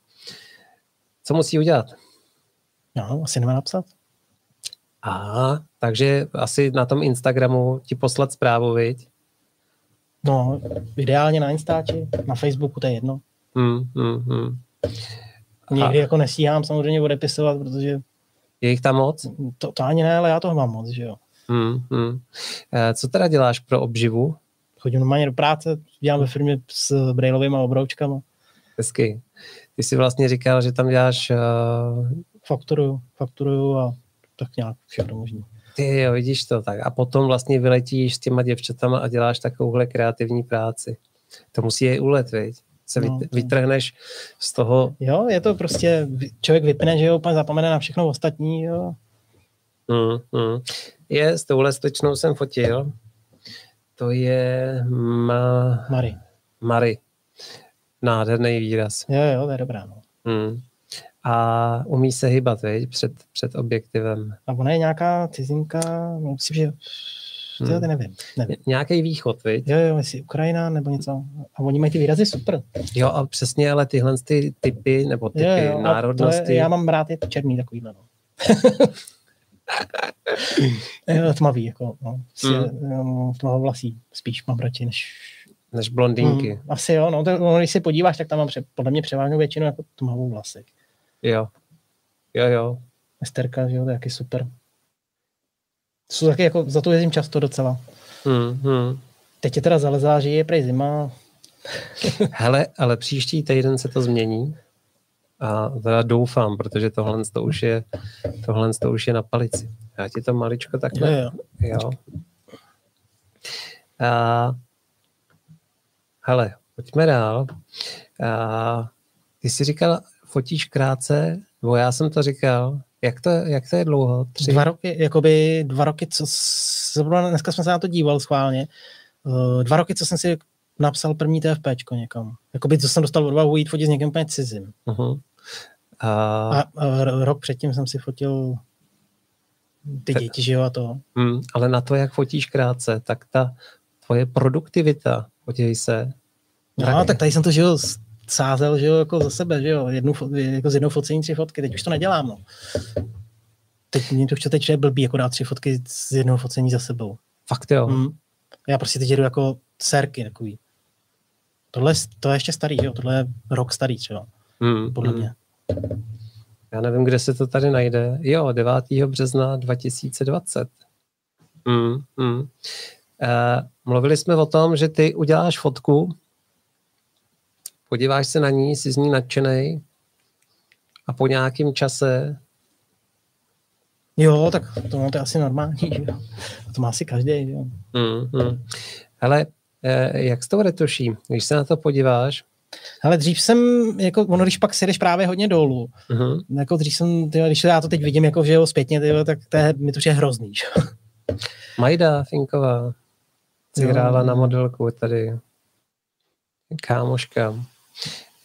co musí udělat? No, asi nemá napsat. A takže asi na tom Instagramu ti poslat zprávu, viď? No, ideálně na Instači, na Facebooku, to je jedno. Hmm, hmm, hmm. Někdy jako nestíhám samozřejmě odepisovat, protože... Je jich tam moc? To, to ani ne, ale já toho mám moc, že jo. Hmm, hmm. Co teda děláš pro obživu? Chodím normálně do práce, dělám ve firmě s brailovými obroučkama. Hezky. Ty jsi vlastně říkal, že tam děláš... Uh... Fakturuju, fakturuju a tak nějak všechno možné. Ty jo, vidíš to tak. A potom vlastně vyletíš s těma děvčatama a děláš takovouhle kreativní práci. To musí je ulet, viď? Se no, vytrhneš z toho. Jo, je to prostě, člověk vypne, že jo, pak zapomene na všechno ostatní, jo. Mm, mm. Je, s touhle slečnou jsem fotil. To je ma... Mary. Mary. Nádherný výraz. Jo, jo, to je dobrá. No. Mm. a umí se hýbat, viď, před, před objektivem. A ona je nějaká cizinka, no, myslím, že Hmm. Já nevím. nevím. Nějaký východ, viď? Jo, jo, jestli Ukrajina nebo něco. A oni mají ty výrazy super. Jo, a přesně, ale tyhle ty typy, nebo typy jo, jo, národnosti. Je, já mám rád je černý takovýhle, no. [LAUGHS] jo, tmavý, jako, no. Hmm. Tmavovlasý, spíš mám radši, než než blondýnky. Hmm, asi jo, no, to, no, když se podíváš, tak tam mám pře, podle mě převážnou většinu jako tmavou vlasy. Jo. Jo, jo. Esterka, že jo, to je jaký super. Jsou taky jako, za to jezdím často docela. Hmm, hmm. Teď je teda zalezá, že je prej zima. [LAUGHS] Hele, ale příští týden se to změní. A teda doufám, protože tohle to už je, tohle to už je na palici. Já ti to maličko takhle... Jo, jo. jo. A, hele, pojďme dál. A, ty jsi říkal, fotíš krátce, nebo já jsem to říkal, jak to, jak to je dlouho? Tři? Dva roky, jakoby dva roky, co zrovna dneska jsme se na to díval schválně, uh, dva roky, co jsem si napsal první TFPčko někam. Jakoby, co jsem dostal odvahu jít fotit s někým úplně cizím. Uh-huh. A... A, a rok předtím jsem si fotil ty Te... děti, že jo, a to. Hmm, ale na to, jak fotíš krátce, tak ta tvoje produktivita, podívej se. No, tak tady jsem to, že jo, sázel, že jo, jako za sebe, že jo, jednu, jako z jednou focení tři fotky, teď už to nedělám, no. Teď mě to už teď je blbý, jako dát tři fotky z jednoho focení za sebou. Fakt jo. Mm. Já prostě teď jedu jako serky takový. Tohle to je ještě starý, jo, tohle je rok starý třeba, mm. podle mm. mě. Já nevím, kde se to tady najde. Jo, 9. března 2020. Mm, mm. Uh, mluvili jsme o tom, že ty uděláš fotku podíváš se na ní, jsi z ní nadšený a po nějakém čase Jo, tak to, no, to je asi normální, že jo. To má asi každý, jo. Mm, mm. Ale eh, jak s tou retuší, když se na to podíváš? Ale dřív jsem, jako, ono, když pak sedeš právě hodně dolů, uh-huh. jako dřív jsem, tyjo, když já to teď vidím, jako, že jo, zpětně, tyjo, tak to je, mi to je hrozný, že? Majda Finková, si hrála na modelku tady, kámoška.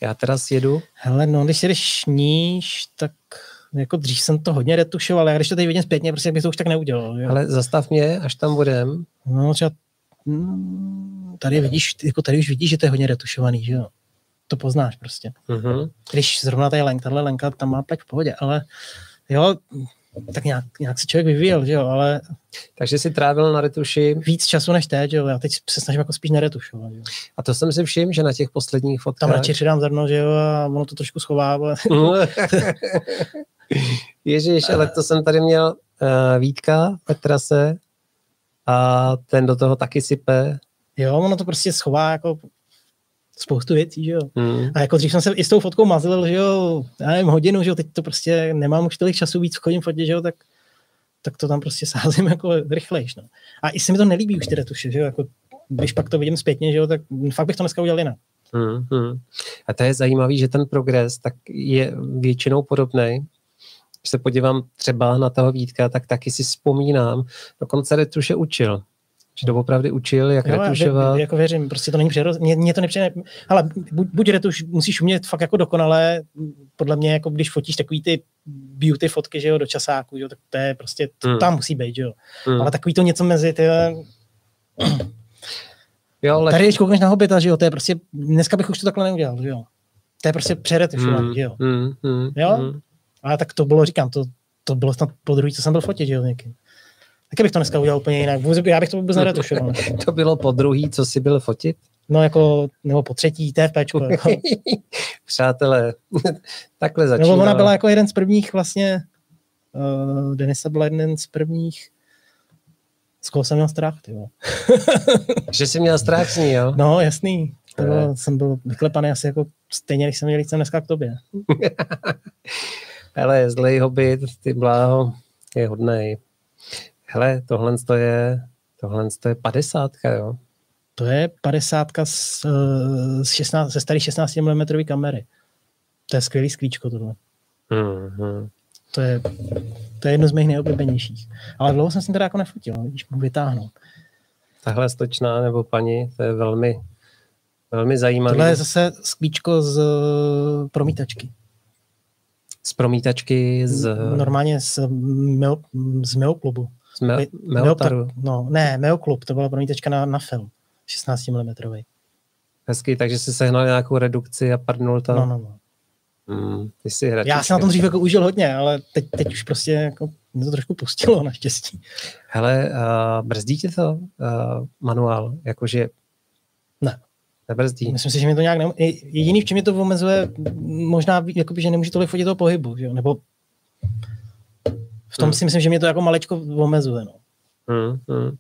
Já teda sjedu. Hele, no, když jedeš níž, tak jako dřív jsem to hodně retušoval, já když to teď vidím zpětně, prostě bych to už tak neudělal. Jo. Ale zastav mě, až tam budem. No, třeba mm, tady vidíš, jako tady už vidíš, že to je hodně retušovaný, že jo. To poznáš prostě. Uh-huh. Když zrovna tady lenka, tahle lenka tam má pleť v pohodě, ale jo, tak nějak, nějak se člověk vyvíjel, že jo, ale... Takže si trávil na retuši... Víc času než teď, jo, já teď se snažím jako spíš neretušovat, jo. A to jsem si všiml, že na těch posledních fotkách... Tam radši přidám zrno, že jo, a ono to trošku schová. [LAUGHS] Ježíš, ale to jsem tady měl uh, Vítka Petrase a ten do toho taky sype. Jo, ono to prostě schová jako spoustu věcí, že jo. Hmm. A jako dřív jsem se i s tou fotkou mazlil, že jo, já nevím, hodinu, že jo, teď to prostě nemám už tolik času víc chodím fotit, že jo, tak, tak to tam prostě [LAUGHS] sázím jako rychlejš, no. A i se mi to nelíbí už ty retuše, že jo, jako když pak to vidím zpětně, že jo, tak fakt bych to dneska udělal jinak. Hmm, hmm. A to je zajímavé, že ten progres tak je většinou podobný. Když se podívám třeba na toho Vítka, tak taky si vzpomínám, dokonce retuše učil že to opravdu učil, jak jo, retušovat. Jako věřím, prostě to není přiroz... Mě, mě to nepřijde... Ale buď, buď retuš, musíš umět fakt jako dokonale, podle mě, jako když fotíš takový ty beauty fotky, že jo, do časáku, jo, tak to je prostě, to hmm. tam musí být, že jo. Hmm. Ale takový to něco mezi, ty... Jo, ale... Tady, když koukneš na Hobita, že jo, to je prostě, dneska bych už to takhle neudělal, že jo. To je prostě přeretušovaný, hmm. že jo. Hmm. Hmm. Jo? Hmm. Ale tak to bylo, říkám, to, to bylo snad po druhý, co jsem byl fotit, že jo, někým. Taky bych to dneska udělal úplně jinak. Já bych to vůbec neretušoval. [LAUGHS] to bylo po druhý, co jsi byl fotit? No jako, nebo po třetí, TFPčko. [LAUGHS] Jako. Přátelé, [LAUGHS] takhle začíná. Nebo ona byla jako jeden z prvních vlastně, uh, Denisa byla jeden z prvních, z koho jsem měl strach, ty Že jsi měl strach s ní, jo? No, jasný. To bylo, jsem byl vyklepaný asi jako stejně, když jsem měl jsem dneska k tobě. Hele, zlej hobit, ty bláho, je hodnej. Hele, tohle je, tohle je 50, jo? To je 50 z, z 16, ze staré 16 mm kamery. To je skvělý sklíčko tohle. Mm-hmm. To je, to je jedno z mých nejoblíbenějších. Ale dlouho jsem si teda jako nefotil, když mu vytáhnout. Tahle stočná nebo paní, to je velmi, velmi zajímavé. Tohle je zase sklíčko z eh, promítačky. Z promítačky z... Normálně z, mil, z. Z me, Meotaru. No, ne, Meo klub, to byla promítačka na, na film. 16 mm. Hezky, takže jsi sehnal nějakou redukci a prdnul to. No, no, no. Mm, ty jsi hračka. Já jsem na tom dřív jako užil hodně, ale teď, teď už prostě jako mě to trošku pustilo [LAUGHS] naštěstí. Hele, uh, brzdí tě to uh, manuál? Jakože... Ne. Nebrzdí. Myslím si, že mě to nějak ne... Jediný, v čem mě to omezuje, možná, jakoby, že nemůžu tolik fotit toho pohybu, že jo? nebo v tom hmm. si myslím, že mě to jako malečko omezuje. No. Hmm, hmm.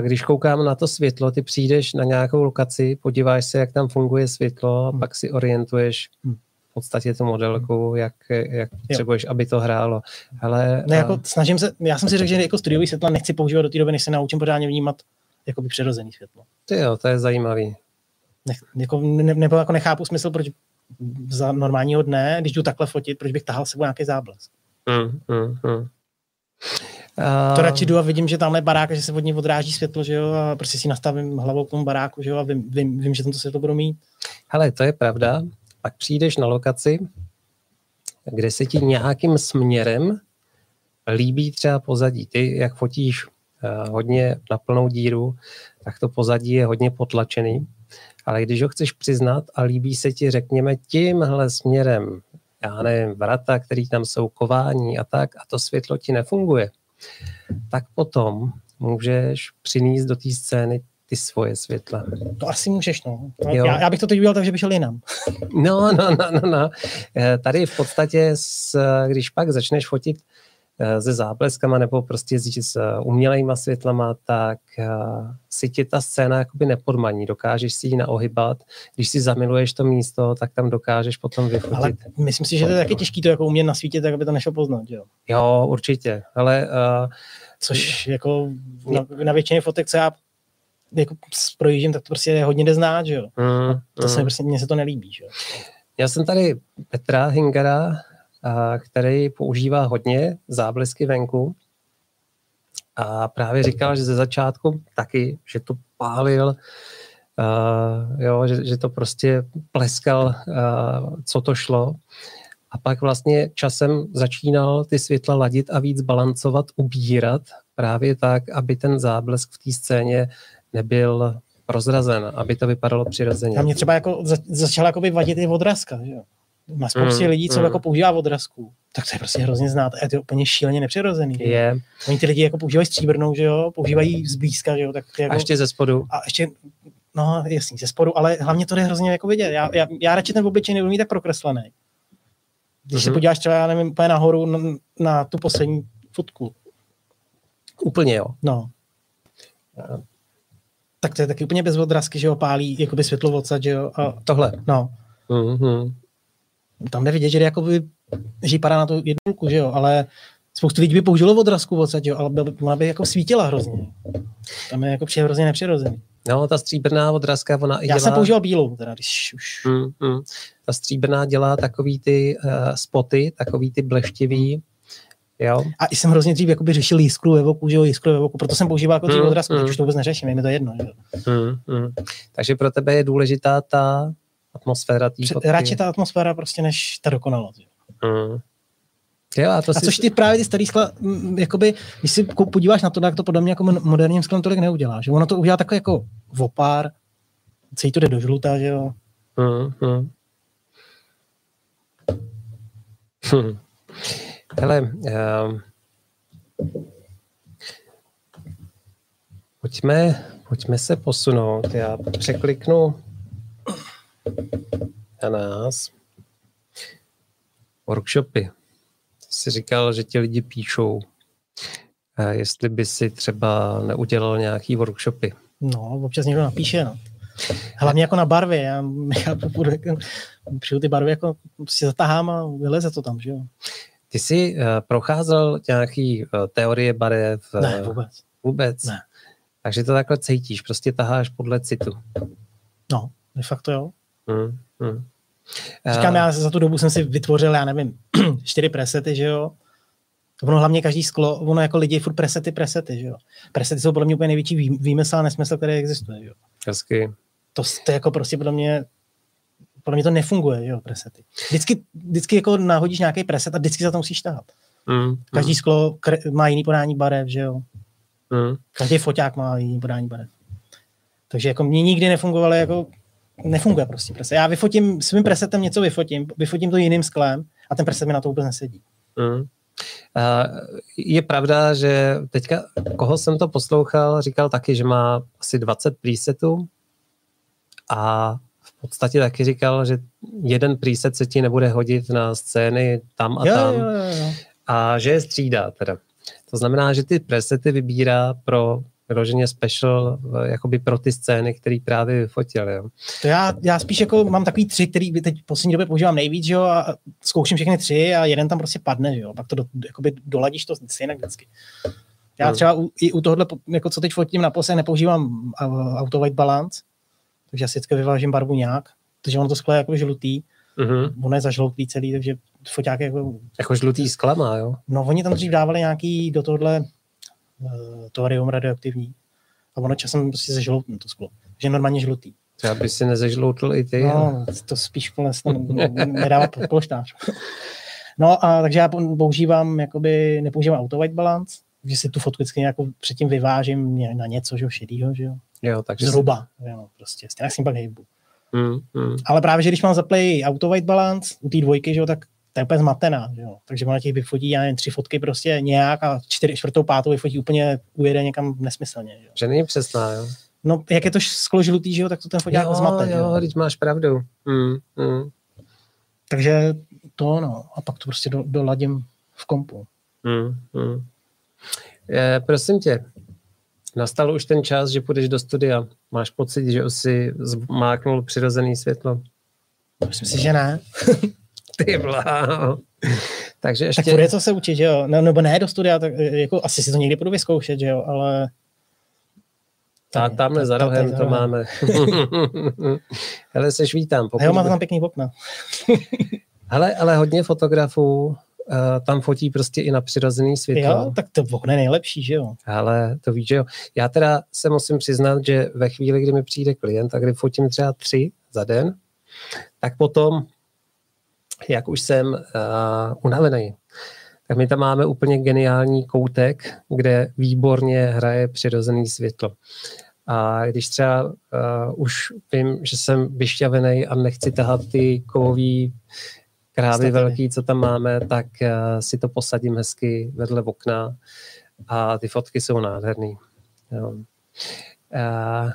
Když koukám na to světlo, ty přijdeš na nějakou lokaci, podíváš se, jak tam funguje světlo a hmm. pak si orientuješ hmm. v podstatě tu modelku, jak, jak potřebuješ, jo. aby to hrálo. Ale, ne, jako snažím se, já jsem si řekl, že jako studiový světla nechci používat do té doby, než se naučím pořádně vnímat jakoby přirozený světlo. Ty jo, to je zajímavý. Ne, jako, ne, nebo jako nechápu smysl, proč za normálního dne, když jdu takhle fotit, proč bych tahal sebou nějaký záblesk. Mm, mm, mm. Uh, to radši jdu a vidím, že tamhle barák, že se od něj odráží světlo, že jo, a prostě si nastavím hlavou k tomu baráku, že jo, a vím, vím, vím že tam to světlo budu mít. Hele, to je pravda. Pak přijdeš na lokaci, kde se ti nějakým směrem líbí třeba pozadí. Ty, jak fotíš uh, hodně na plnou díru, tak to pozadí je hodně potlačený. Ale když ho chceš přiznat a líbí se ti, řekněme, tímhle směrem, já nevím, vrata, který tam jsou kování a tak, a to světlo ti nefunguje, tak potom můžeš přinést do té scény ty svoje světla. To asi můžeš, no. Já, já bych to teď udělal tak, že by šel jinam. No, no, no, no, no. Eh, tady v podstatě, s, když pak začneš fotit se zábleskama nebo prostě s umělejma světlama, tak eh, si ti ta scéna jakoby nepodmaní. Dokážeš si ji naohybat. Když si zamiluješ to místo, tak tam dokážeš potom vyfotit. Ale myslím si, že to je taky těžké to jako umět nasvítit, tak aby to nešlo poznat, jo? Jo, určitě. Ale, uh, Což jako na, na většině fotek, co já jako projíždím, tak to prostě je hodně neznát, že jo? Mm, to mm. se prostě, mně se to nelíbí, že jo? Já jsem tady Petra Hingera, který používá hodně záblesky venku. A právě říkal, že ze začátku taky, že to pálil, uh, jo, že, že to prostě pleskal, uh, co to šlo. A pak vlastně časem začínal ty světla ladit a víc balancovat, ubírat právě tak, aby ten záblesk v té scéně nebyl prozrazen, aby to vypadalo přirozeně. A mě třeba jako začala jako vadit i odrazka, že jo? Má spoustě mm, lidí, co mm. jako používá odrazku, tak to je prostě hrozně znát. A je to úplně šíleně nepřirozený. Je. Yeah. Oni ty lidi jako používají stříbrnou, že jo, používají zblízka, že jo. Tak jako, a ještě ze spodu. A ještě, no jasný, ze spodu, ale hlavně to jde hrozně jako vidět. Já, já, já radši ten obličej nebudu mít tak prokreslený. Když mm-hmm. se podíváš třeba, já nevím, úplně nahoru na, na tu poslední fotku. Úplně jo. No. Tak to je taky úplně bez odrazky, že jo, pálí jakoby světlo odsad, že jo. A, Tohle. No. Mm-hmm tam jde vidět, že, jakoby, že padá na to jednu že jo, ale spoustu lidí by použilo odrazku v podstatě, ale by, ona by jako svítila hrozně. Tam je jako přijde hrozně nepřirozený. No, ta stříbrná odrazka, ona Já dělá... jsem používal bílou, teda, když už... Mm, mm. Ta stříbrná dělá takový ty uh, spoty, takový ty bleštivý, Jo. A i jsem hrozně dřív jakoby řešil jiskru ve voku, že jo, jiskru ve voku, proto jsem používal jako dřív mm, odrazku, mm. teď už to vůbec neřeším, je mi to jedno. Že? Mm, mm. Takže pro tebe je důležitá ta atmosféra té Radši ta atmosféra prostě než ta dokonalost. Jo, a, to a což ty právě ty starý skla, jakoby, když si podíváš na to, tak to podobně jako moderním sklem tolik neudělá. Že ono to udělá takové jako vopár, celý to jde do žluta, že jo. Mm, mm. Hm. Hele, um, pojďme, pojďme se posunout. Já překliknu a nás. Workshopy. Jsi říkal, že ti lidi píšou, jestli by si třeba neudělal nějaký workshopy. No, občas někdo napíše, no. Hlavně jako na barvy, já nechápu, přijdu ty barvy, jako si zatahám a vyleze to tam, že jo. Ty jsi uh, procházel nějaký uh, teorie barev? Uh, ne, vůbec. Vůbec? Ne. Takže to takhle cítíš, prostě taháš podle citu. No, de facto jo. Hmm, hmm. Říkám, já za tu dobu jsem si vytvořil, já nevím, [CLEARS THROAT] čtyři presety, že jo. Ono hlavně každý sklo, ono jako lidi furt presety, presety, že jo. Presety jsou podle mě úplně největší výmysl a nesmysl, který existuje, že jo. Hezky. To, to jako prostě podle mě podle mě to nefunguje, jo, presety. Vždycky, vždycky jako nahodíš nějaký preset a vždycky za to musíš tahat. Mm, Každý mm. sklo kre- má jiný podání barev, že jo. Mm. Každý foťák má jiný podání barev. Takže jako mě nikdy nefungovalo jako nefunguje prostě preset. Já vyfotím svým presetem něco vyfotím, vyfotím to jiným sklem a ten preset mi na to vůbec nesedí. Mm. Je pravda, že teďka, koho jsem to poslouchal, říkal taky, že má asi 20 presetů a v podstatě taky říkal, že jeden preset se ti nebude hodit na scény tam a jo, tam jo, jo, jo. a že je střídá teda. To znamená, že ty presety vybírá pro vyloženě special jakoby pro ty scény, které právě vyfotil. Jo. To já, já spíš jako mám takový tři, který teď v poslední době používám nejvíc, jo, a zkouším všechny tři a jeden tam prostě padne, jo. Pak to do, jakoby doladíš to stejně vždycky. Já hmm. třeba u, i u tohohle, jako co teď fotím na pose, nepoužívám auto white balance, takže já si vždycky vyvážím barvu nějak, takže ono to sklo je jako žlutý, mm-hmm. ono je zažloutlý celý, takže foťák jako... Jako žlutý skla má, jo? No, oni tam dřív dávali nějaký do tohohle uh, torium radioaktivní a ono časem prostě zežloutne to sklo, že normálně žlutý. Třeba by si nezežloutl i ty? No, to spíš nedává polštář. No a takže já používám, jakoby, nepoužívám auto white balance, že si tu fotku vždycky jako předtím vyvážím na něco, že jo, šedýho, že jo. Jo, takže Zhruba, si... jo, prostě, stejně si pak hejbu. Mm, mm. Ale právě, že když mám zaplay auto white balance u té dvojky, že jo, tak to je úplně zmatená, že jo. Takže ona těch vyfotí, já nevím, tři fotky prostě nějak a čtyři, čtvrtou, pátou vyfotí úplně, ujede někam nesmyslně. Že, jo. že není přesná, jo. No, jak je to sklo žlutý, že jo, tak to ten foták zmate. Jo, jo, teď máš pravdu. Mm, mm. Takže to, no, a pak to prostě do, doladím v kompu. Mm, mm. Je, prosím tě, nastal už ten čas, že půjdeš do studia. Máš pocit, že už si zmáknul přirozený světlo? Myslím si, že ne. [LAUGHS] Ty bláho. Takže ještě... Tak bude co se učit, že jo? No, nebo ne do studia, tak jako asi si to někdy budu vyzkoušet, že jo, ale... Tak tamhle za rohem to máme. [LAUGHS] Hele, se vítám. Pokud... Jo, má tam pěkný okna. [LAUGHS] Hele, ale hodně fotografů uh, tam fotí prostě i na přirozený světlo. Jo, tak to okno je nejlepší, že jo? Ale to víš, že jo. Já teda se musím přiznat, že ve chvíli, kdy mi přijde klient a kdy fotím třeba tři za den, tak potom jak už jsem uh, unavený, tak my tam máme úplně geniální koutek, kde výborně hraje přirozený světlo. A když třeba uh, už vím, že jsem vyšťavený a nechci tahat ty kovový krávy velký, co tam máme, tak uh, si to posadím hezky vedle okna a ty fotky jsou nádherný. Jo. Uh,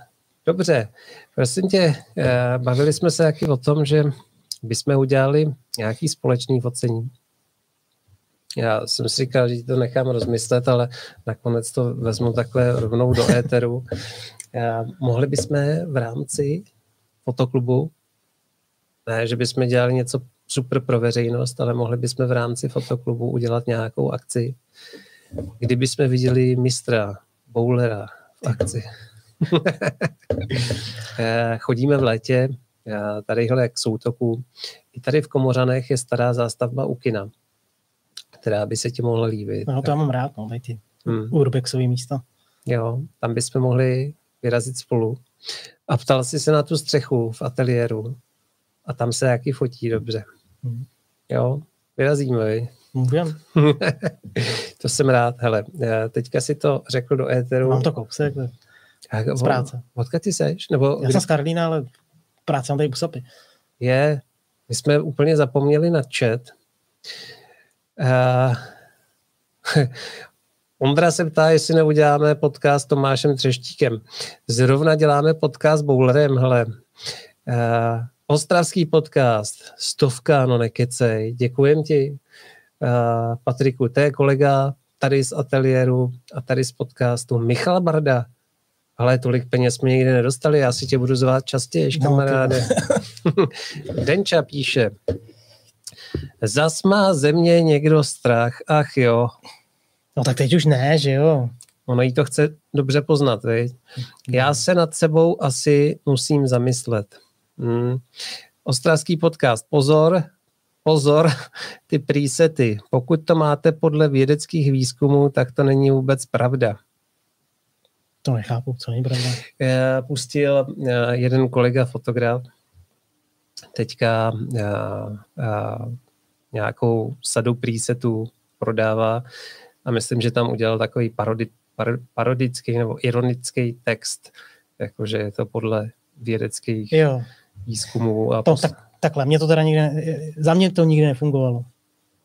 dobře, prosím tě, uh, bavili jsme se taky o tom, že bychom udělali nějaký společný focení. Já jsem si říkal, že to nechám rozmyslet, ale nakonec to vezmu takhle rovnou do éteru. [LAUGHS] Já, mohli bychom v rámci fotoklubu, ne, že bychom dělali něco super pro veřejnost, ale mohli bychom v rámci fotoklubu udělat nějakou akci, kdyby jsme viděli mistra bowlera v akci. [LAUGHS] Chodíme v létě tadyhle k soutoku. I tady v Komořanech je stará zástavba u kina, která by se ti mohla líbit. No to já mám rád, no, tady ty hmm. urbexové místa. Jo, tam bychom mohli vyrazit spolu. A ptal jsi se na tu střechu v ateliéru a tam se jaký fotí dobře. Hmm. Jo, vyrazíme, vy. Můžem. [LAUGHS] to jsem rád. Hele, teďka si to řekl do éteru. Mám to kousek z práce. Odkud ty seš? Nebo Já kdy... jsem z Karlína, ale práce mám tady pusapy. Je, my jsme úplně zapomněli na chat. Uh, [LAUGHS] Ondra se ptá, jestli neuděláme podcast s Tomášem Třeštíkem. Zrovna děláme podcast s Bowlerem, hele. Uh, ostravský podcast, stovka, no nekecej. Děkujem ti, uh, Patriku. To je kolega tady z ateliéru a tady z podcastu Michal Barda ale tolik peněz jsme nikdy nedostali, já si tě budu zvát častěji, no, kamaráde. [LAUGHS] Denča píše, zas má země někdo strach, ach jo. No tak teď už ne, že jo. Ono jí to chce dobře poznat, viď? Já se nad sebou asi musím zamyslet. Hmm. Ostravský podcast, pozor, pozor, ty presety. Pokud to máte podle vědeckých výzkumů, tak to není vůbec pravda. To nechápu, co není pravda. Pustil eh, jeden kolega fotograf teďka uh, nějakou sadu presetů prodává a myslím, že tam udělal takový parodi, par, parodický nebo ironický text, jakože je to podle vědeckých jo. výzkumů. A to, tak, takhle, mě to teda nikdy, za mě to nikdy nefungovalo.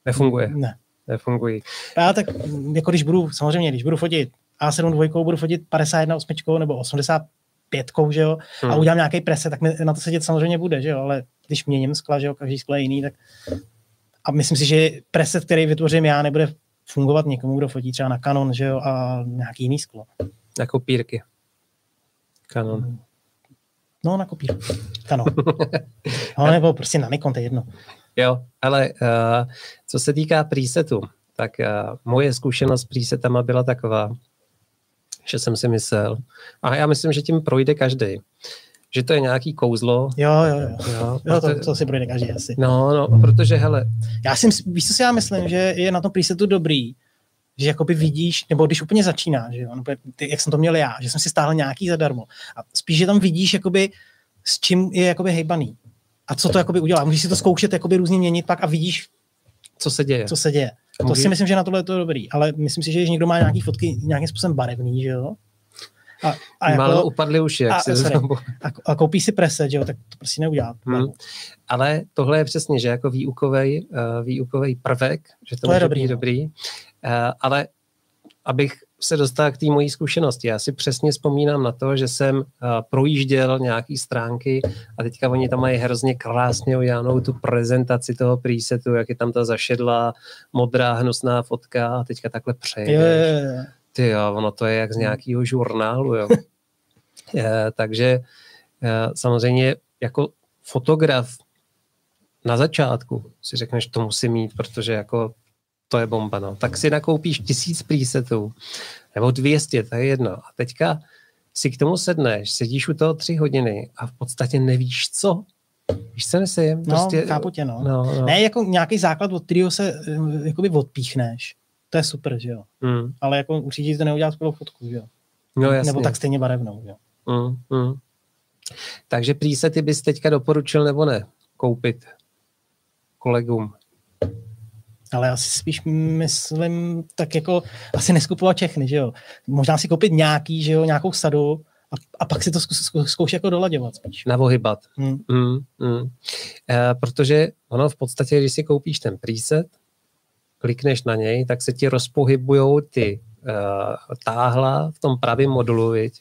Nefunguje? Ne. Nefungují. Já tak, jako když budu, samozřejmě, když budu fotit A7 dvojkou, budu fotit 51 osmičkou nebo 85, že jo, hmm. a udělám nějaký preset, tak mi na to sedět samozřejmě bude, že jo, ale když měním skla, že jo, každý skla je jiný, tak a myslím si, že preset, který vytvořím já, nebude fungovat někomu, kdo fotí třeba na Canon, že jo, a nějaký jiný sklo. Na kopírky. Canon. No, na kopírku. Canon. no, nebo prostě na Nikon, to je jedno. Jo, ale uh, co se týká presetu, tak uh, moje zkušenost s presetama byla taková, že jsem si myslel, a já myslím, že tím projde každý, že to je nějaký kouzlo. Jo, jo, jo. jo, jo to, to si projde každý asi. No, no, protože hele. Já si, víš, co si já myslím, že je na tom presetu dobrý, že jakoby vidíš, nebo když úplně začíná, že jo, nebo ty, jak jsem to měl já, že jsem si stáhl nějaký zadarmo. A spíš, že tam vidíš, jakoby, s čím je jakoby hejbaný. A co to jakoby udělá. Můžeš si to zkoušet jakoby různě měnit pak a vidíš, co se děje. Co se děje. To si myslím, že na tohle je to dobrý, ale myslím si, že když někdo má nějaký fotky nějakým způsobem barevný, že jo, a, a jako, Málo upadly uši, jak a, si sorry, a, a koupí si preset, jo, tak to prostě neudělá. Hmm. Ale tohle je přesně, že jako výukový uh, výukový prvek, že to, to je dobrý, být no. dobrý. Uh, ale abych se dostal k té mojí zkušenosti. Já si přesně vzpomínám na to, že jsem uh, projížděl nějaký stránky a teďka oni tam mají hrozně krásně udělanou tu prezentaci toho presetu, jak je tam ta zašedlá modrá hnusná fotka a teďka takhle přejdeš. Je, je, je. Ty jo, ono to je jak z nějakého žurnálu, jo. [LAUGHS] je, takže je, samozřejmě jako fotograf na začátku si řekneš, to musím mít, protože jako to je bomba, no. Tak si nakoupíš tisíc presetů, nebo 200, to je jedno. A teďka si k tomu sedneš, sedíš u toho tři hodiny a v podstatě nevíš co. Víš, co myslím? No, prostě, no, chápu tě, no. no, no. Ne, jako nějaký základ, od kterého se eh, jakoby odpíchneš. To je super, že jo. Mm. Ale jako určitě to neudělá skvělou fotku, že jo. No, jasně. Nebo tak stejně barevnou, že jo. Mm, mm. Takže presety bys teďka doporučil nebo ne koupit kolegům? Ale já si spíš myslím, tak jako asi neskupovat všechny, že jo. Možná si koupit nějaký, že jo, nějakou sadu a, a pak si to zkoušet jako dolaďovat spíš. Navohybat. Hmm. Hmm, hmm. E, protože ono v podstatě, když si koupíš ten preset, klikneš na něj, tak se ti rozpohybují ty uh, táhla v tom pravém modulu, viď?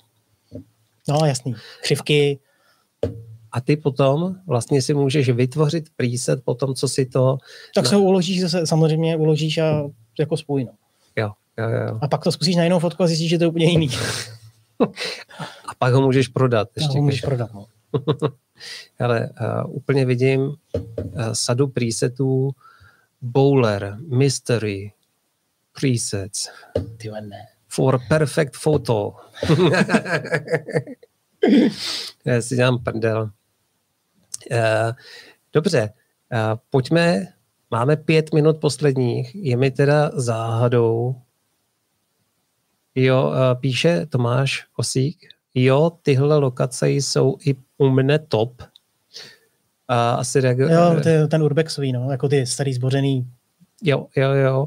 No jasný. Křivky, a ty potom vlastně si můžeš vytvořit preset po tom, co si to... Tak na... se ho uložíš, samozřejmě uložíš a jako spoj, no. Jo, jo, jo. A pak to zkusíš na jinou fotku a zjistíš, že to je úplně jiný. [LAUGHS] a pak ho můžeš prodat. Ještě, ho můžeš prodat, no. [LAUGHS] Ale uh, úplně vidím uh, sadu presetů Bowler, Mystery, presets. Ty ne. For perfect photo. [LAUGHS] Já si dělám prdel. Uh, dobře, uh, pojďme, máme pět minut posledních, je mi teda záhadou, jo, uh, píše Tomáš Kosík, jo, tyhle lokace jsou i u mne top. A asi reagu- Jo, ty, ten urbexový, no, jako ty starý zbořený. Jo, jo, jo.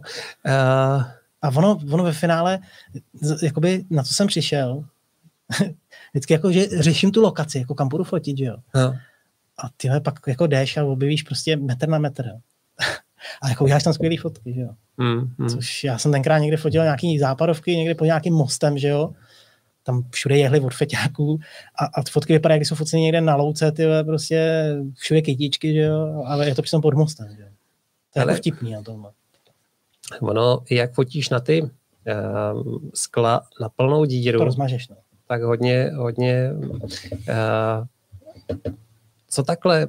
Uh, a ono, ono ve finále, jakoby na co jsem přišel, [LAUGHS] vždycky jako, že řeším tu lokaci, jako kam budu fotit, že jo. No a tyhle pak jako jdeš a objevíš prostě metr na metr. Jo. [LAUGHS] a jako uděláš tam skvělé fotky, že jo. Mm, mm. Což já jsem tenkrát někde fotil nějaký západovky, někde pod nějakým mostem, že jo. Tam všude jehly od feťáků a, a fotky vypadají, jak jsou foceny někde na louce, ty prostě všude kytičky, že jo, ale je to přitom pod mostem, že jo. To je ale, jako vtipný na tomhle. Ono, jak fotíš na ty uh, skla na plnou díru, to rozmažeš, no. tak hodně, hodně uh, co takhle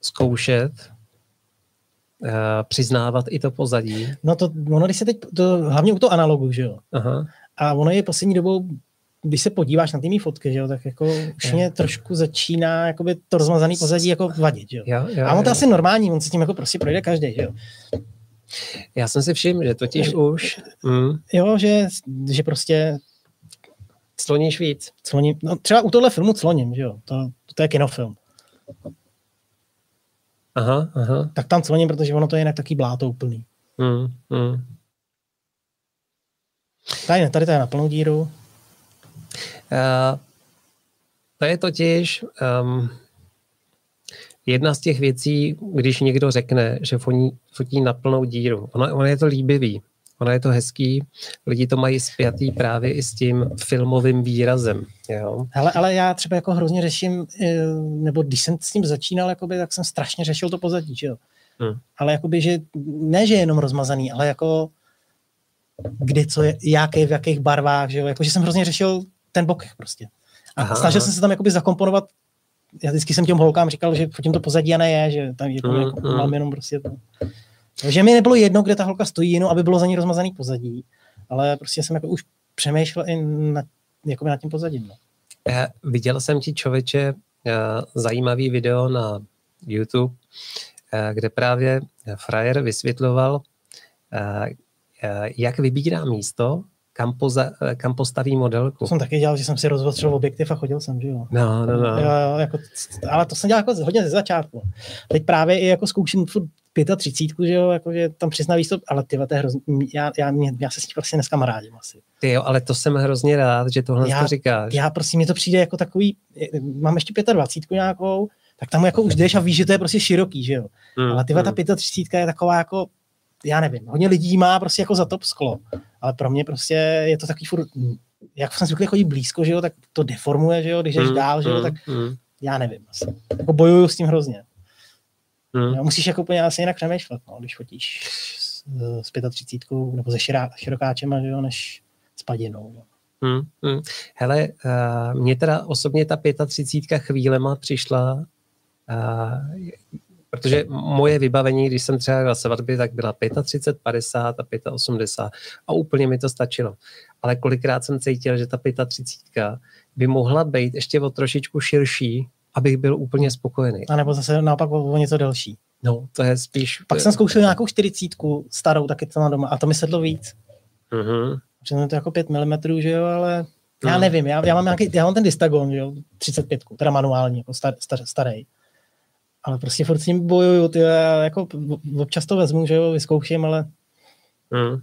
zkoušet, uh, přiznávat i to pozadí? No to, ono, když se teď, to, hlavně u toho analogu, že jo? Aha. A ono je poslední dobou, když se podíváš na ty mý fotky, že jo, tak jako už mě trošku začíná jakoby to rozmazaný pozadí jako vadit, že jo? jo, jo a on to jo. asi normální, on se tím jako prostě projde každý, že jo? Já jsem si všiml, že totiž už... Mm. Jo, že, že prostě... Cloníš víc. Cloním, no třeba u tohle filmu cloním, že jo? To, to je kinofilm. Aha, aha. tak tam cloním, protože ono to je jinak taky bláto úplný. Mm, mm. Tady ne, tady to je na plnou díru. Uh, to je totiž um, jedna z těch věcí, když někdo řekne, že fotí, fotí na plnou díru. Ono, ono je to líbivý, ono je to hezký, lidi to mají spjatý právě i s tím filmovým výrazem. Jo? Ale, ale já třeba jako hrozně řeším, eh, nebo když jsem s tím začínal, jakoby, tak jsem strašně řešil to pozadí, že jo. Hmm. Ale jakoby, že ne, že je jenom rozmazaný, ale jako kdy, co je, jaké, v jakých barvách, že jo, jakože jsem hrozně řešil ten bokeh prostě. A aha, snažil aha. jsem se tam jakoby zakomponovat já vždycky jsem těm holkám říkal, že fotím to pozadí a ne je, že tam jako, mm, jako mm. mám jenom prostě to. Takže mi nebylo jedno, kde ta holka stojí, jenom aby bylo za ní rozmazaný pozadí, ale prostě jsem jako už přemýšlel i na, jako nad tím pozadím. No. Já viděl jsem ti člověče uh, zajímavý video na YouTube, uh, kde právě frajer vysvětloval, jak vybírá místo kam, poza, kam postaví modelku. To jsem taky dělal, že jsem si rozvostřil objektiv a chodil jsem, že jo. No, no, no. Jo, jo, jako, ale to jsem dělal jako hodně ze začátku. Teď právě i jako zkouším 35, že jo, jako, že tam přizná výstup, ale ty to je hrozně, já, já, mě, já se s tím prostě dneska marádím asi. Ty jo, ale to jsem hrozně rád, že tohle já, to říkáš. Já prostě mi to přijde jako takový, mám ještě 25 nějakou, tak tam jako už jdeš a víš, že to je prostě široký, že jo. Mm, ale ty mm. ta 35 je taková jako já nevím, hodně lidí má prostě jako za top sklo, ale pro mě prostě je to takový furt, jak jsem zvyklý chodit blízko, že jo, tak to deformuje, že jo, když jdeš mm, dál, že jo, mm, tak mm. já nevím asi. Jako bojuju s tím hrozně. Mm. Jo, musíš jako úplně asi jinak přemýšlet, no, když fotíš s, s 35 nebo se širá, širokáčema, jo, než s padinou. Jo. Hmm, hmm. Hele, uh, mně teda osobně ta 35 chvílema přišla uh, Protože moje vybavení, když jsem třeba na svatbě, tak byla 35, 50 a 85 a úplně mi to stačilo. Ale kolikrát jsem cítil, že ta 35 by mohla být ještě o trošičku širší, abych byl úplně spokojený. A nebo zase naopak o, o něco delší. No, to je spíš... Pak jsem zkoušel nějakou 40 starou, taky to mám doma, a to mi sedlo víc. Mm-hmm. Že to jako 5 mm, že jo, ale já mhm. nevím, já, já, mám nějaký, já mám ten Distagon, že jo, 35, teda manuální, jako star, star, starý ale prostě furt s ním bojuju, ty, já jako občas to vezmu, že jo, vyzkouším, ale... Hmm.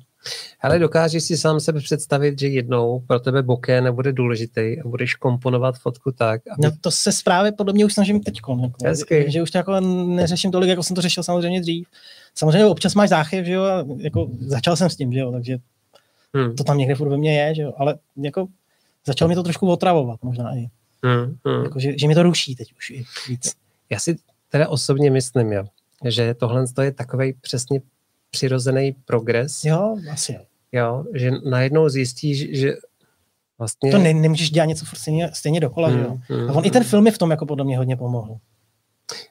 Ale dokážeš si sám sebe představit, že jednou pro tebe boké nebude důležitý a budeš komponovat fotku tak, aby... No to se právě podle mě už snažím teď, jako, že už to jako neřeším tolik, jako jsem to řešil samozřejmě dřív. Samozřejmě občas máš záchyv, že jo, a jako začal jsem s tím, že jo, takže hmm. to tam někde furt ve mně je, že jo, ale jako začal mi to trošku otravovat možná i. Hmm. Hmm. Jako, že, že mi to ruší teď už i víc. Já si teda osobně myslím, jo, že tohle je takový přesně přirozený progres. Jo, asi jo. Jo, že najednou zjistíš, že vlastně... To ne, nemůžeš dělat něco stejně, stejně dokola, hmm, jo. Hmm, A on hmm. i ten film mi v tom jako podle mě hodně pomohl.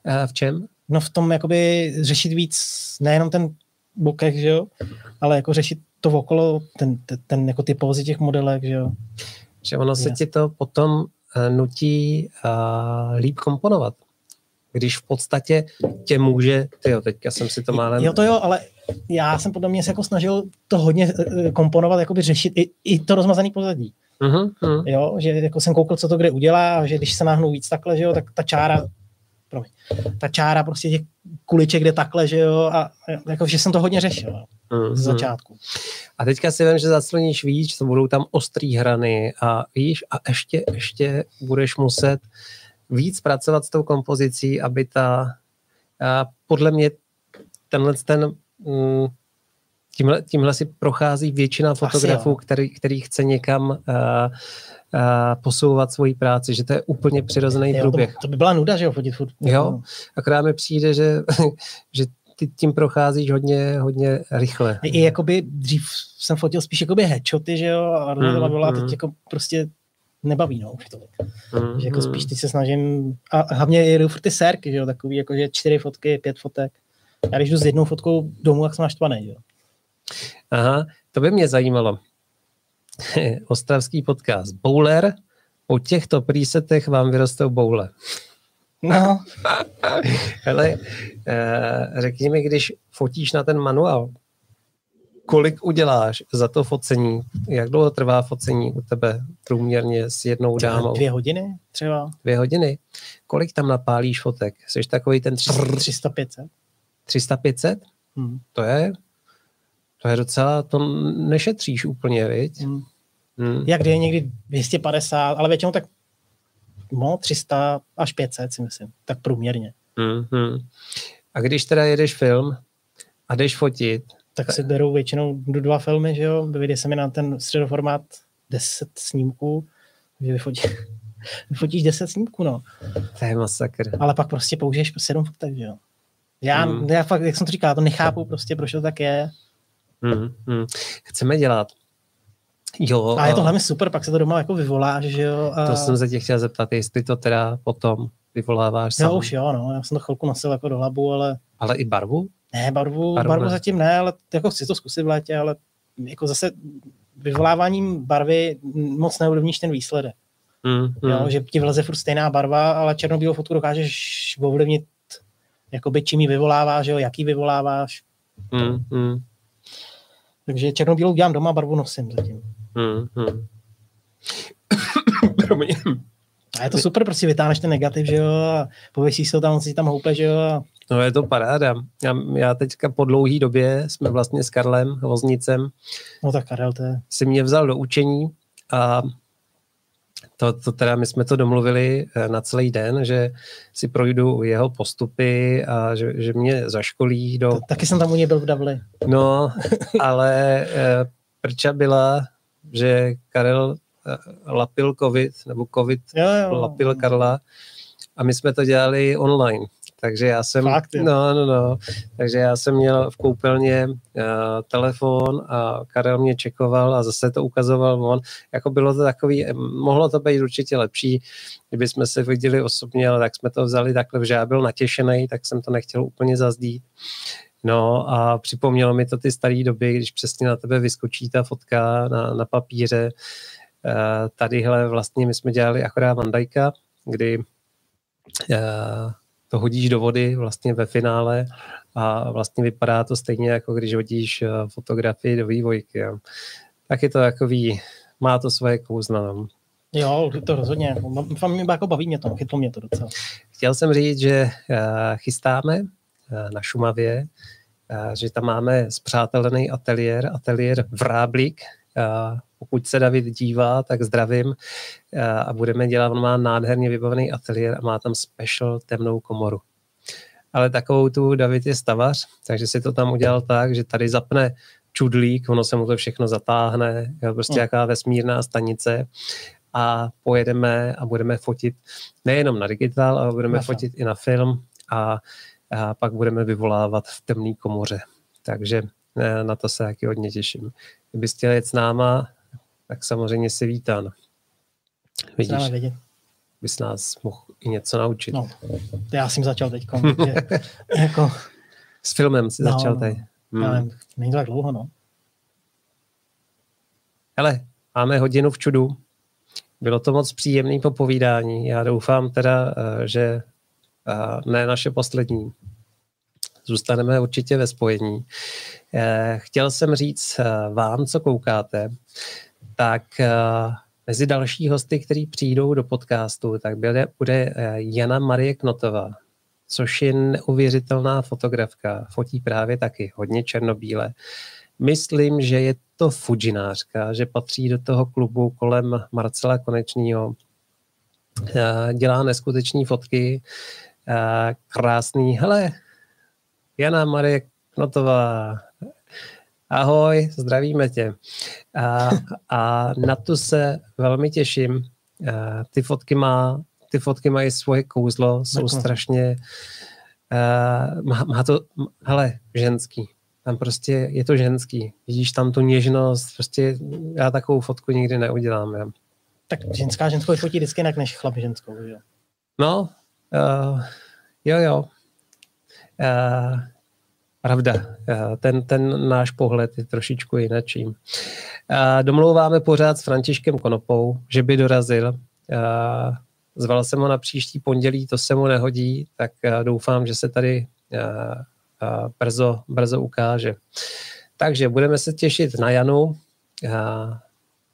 A v čem? No v tom jakoby řešit víc, nejenom ten bokeh, že jo, ale jako řešit to okolo, ten, ten, ten jako ty pózy těch modelek, že jo. Že ono se ti to potom eh, nutí uh, líp komponovat když v podstatě tě může, jo, teďka jsem si to málem... Jo, to jo, ale já jsem podle mě se jako snažil to hodně eh, komponovat, jakoby řešit i, i to rozmazaný pozadí. Uh-huh. Jo, že jako jsem koukal, co to kde udělá, a že když se nahnu víc takhle, že jo, tak ta čára, promiň, ta čára prostě těch kuliček jde takhle, že jo, a jako, že jsem to hodně řešil uh-huh. z začátku. A teďka si vím, že zacloníš víc, to budou tam ostrý hrany a víš, a ještě, ještě budeš muset uh, víc pracovat s tou kompozicí, aby ta, a podle mě tenhle ten, mm, tímhle, tímhle si prochází většina fotografů, který, který chce někam uh, uh, posouvat svoji práci, že to je úplně přirozený jo, průběh. To, to by byla nuda, že jo, fotit furt. Jo, akorát mi přijde, že, [LAUGHS] že ty tím procházíš hodně, hodně rychle. I jakoby dřív jsem fotil spíš jakoby headshoty, že jo, a, mm, a teď mm. jako prostě nebaví, no, už to. Mm, že jako mm. spíš teď se snažím, a hlavně jedu furt ty sérky, že jo, takový, jako že čtyři fotky, pět fotek. Já když jdu s jednou fotkou domů, tak jsem naštvaný, jo. Aha, to by mě zajímalo. [LAUGHS] Ostravský podcast. Bowler, po těchto presetech vám vyrostou boule. No. [LAUGHS] Hele, eh, řekni mi, když fotíš na ten manuál, kolik uděláš za to focení? Jak dlouho trvá focení u tebe? průměrně s jednou dámou. Dvě hodiny třeba? Dvě hodiny. Kolik tam napálíš fotek? Jsi takový ten... 300-500. 300-500? Hmm. To je to je docela, to nešetříš úplně, viď? Hmm. Hmm. Jak je někdy 250, ale většinou tak no, 300 až 500 si myslím, tak průměrně. Hmm, hmm. A když teda jedeš film a jdeš fotit, tak si berou většinou do dva filmy, že jo? Vyjde se mi na ten středoformát 10 snímků, že vyfotí, [LAUGHS] vyfotíš 10 snímků, no. To je masakr. Ale pak prostě použiješ 7 fotek, že jo? Já, hmm. já fakt, jak jsem to říkal, to nechápu prostě, proč to tak je. Hmm, hmm. Chceme dělat. Jo, a je to hlavně super, pak se to doma jako vyvolá, že jo. A... To jsem se tě chtěl zeptat, jestli to teda potom vyvoláváš sám. Jo, už jo, no, já jsem to chvilku nosil jako do hlavu, ale... Ale i barvu? Ne, barvu, barvu, barvu ne. zatím ne, ale jako chci to zkusit v létě, ale jako zase vyvoláváním barvy moc neovlivníš ten výsledek. Mm, mm. Jo, že ti vleze furt stejná barva, ale černobílou fotku dokážeš ovlivnit jakoby čím ji vyvoláváš, jo, jaký vyvoláváš. Mm, mm. Takže černobílou dělám doma, barvu nosím zatím. Hmm, hmm. [COUGHS] a je to super, prostě vytáhneš ten negativ, že jo, a pověsíš se tam, on si tam houpe, že jo. No je to paráda. Já, já teďka po dlouhé době jsme vlastně s Karlem Voznicem. No tak Karel to je. Si mě vzal do učení a to, to teda my jsme to domluvili eh, na celý den, že si projdu jeho postupy a že, že mě zaškolí do... Taky jsem tam u něj byl v Davli. No, ale eh, prča byla, že Karel eh, lapil covid, nebo covid jo, jo. lapil Karla a my jsme to dělali online. Takže já jsem, Fakt, no, no, no, takže já jsem měl v koupelně uh, telefon a Karel mě čekoval a zase to ukazoval on. Jako bylo to takový, mohlo to být určitě lepší, kdyby jsme se viděli osobně, ale tak jsme to vzali takhle, že já byl natěšený, tak jsem to nechtěl úplně zazdít. No a připomnělo mi to ty staré doby, když přesně na tebe vyskočí ta fotka na, na papíře. Uh, tadyhle vlastně my jsme dělali akorát Vandajka, kdy to hodíš do vody vlastně ve finále a vlastně vypadá to stejně, jako když hodíš eh, fotografii do vývojky. Jo. Tak je to takový, má to svoje kouzla. No. Jo, to rozhodně. Mě jako baví mě to, chytlo mě to docela. Chtěl jsem říct, že eh, chystáme eh, na Šumavě, že tam máme zpřátelený ateliér, ateliér Vráblík, pokud se David dívá, tak zdravím a budeme dělat, on má nádherně vybavený ateliér a má tam special temnou komoru. Ale takovou tu David je stavař, takže si to tam udělal tak, že tady zapne čudlík, ono se mu to všechno zatáhne, prostě no. jaká vesmírná stanice a pojedeme a budeme fotit nejenom na digitál, ale budeme Naša. fotit i na film a, a pak budeme vyvolávat v temné komoře. Takže eh, na to se taky hodně těším. Kdybyste chtěli jet s náma, tak samozřejmě si vítán. Vidíš, bys nás mohl i něco naučit. No, já jsem začal teď. [LAUGHS] jako... S filmem si no, začal tady. Hmm. Ale není to tak dlouho, no. Hele, máme hodinu v čudu. Bylo to moc příjemné popovídání. Já doufám teda, eh, že eh, ne naše poslední. Zůstaneme určitě ve spojení. Eh, chtěl jsem říct vám, co koukáte, tak uh, mezi další hosty, kteří přijdou do podcastu, tak bude, bude uh, Jana Marie Knotová, což je neuvěřitelná fotografka. Fotí právě taky hodně černobíle. Myslím, že je to fujinářka, že patří do toho klubu kolem Marcela Konečního. Uh, dělá neskutečné fotky, krásný. Hele, Jana Marie Knotová, Ahoj, zdravíme tě. A, a na to se velmi těším. A ty fotky má, ty fotky mají svoje kouzlo, jsou Děkujeme. strašně, uh, má, má to, hele, ženský. Tam prostě je to ženský. Vidíš tam tu něžnost, prostě já takovou fotku nikdy neudělám. Já. Tak ženská ženskou fotí vždycky jinak než chlap ženskou, že? No, uh, jo, jo. Uh, Pravda, eh, ten, ten náš pohled je trošičku jinačím. Eh, domlouváme pořád s Františkem Konopou, že by dorazil. Eh, zval jsem ho na příští pondělí, to se mu nehodí, tak doufám, že se tady brzo, brzo ukáže. Takže budeme se těšit na Janu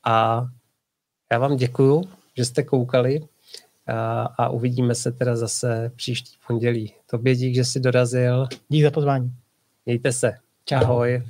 a Já vám děkuju, že jste koukali a, a uvidíme se teda zase příští pondělí. Tobě dík, že jsi dorazil. Dík za pozvání. Mějte se. Čau. Ahoj.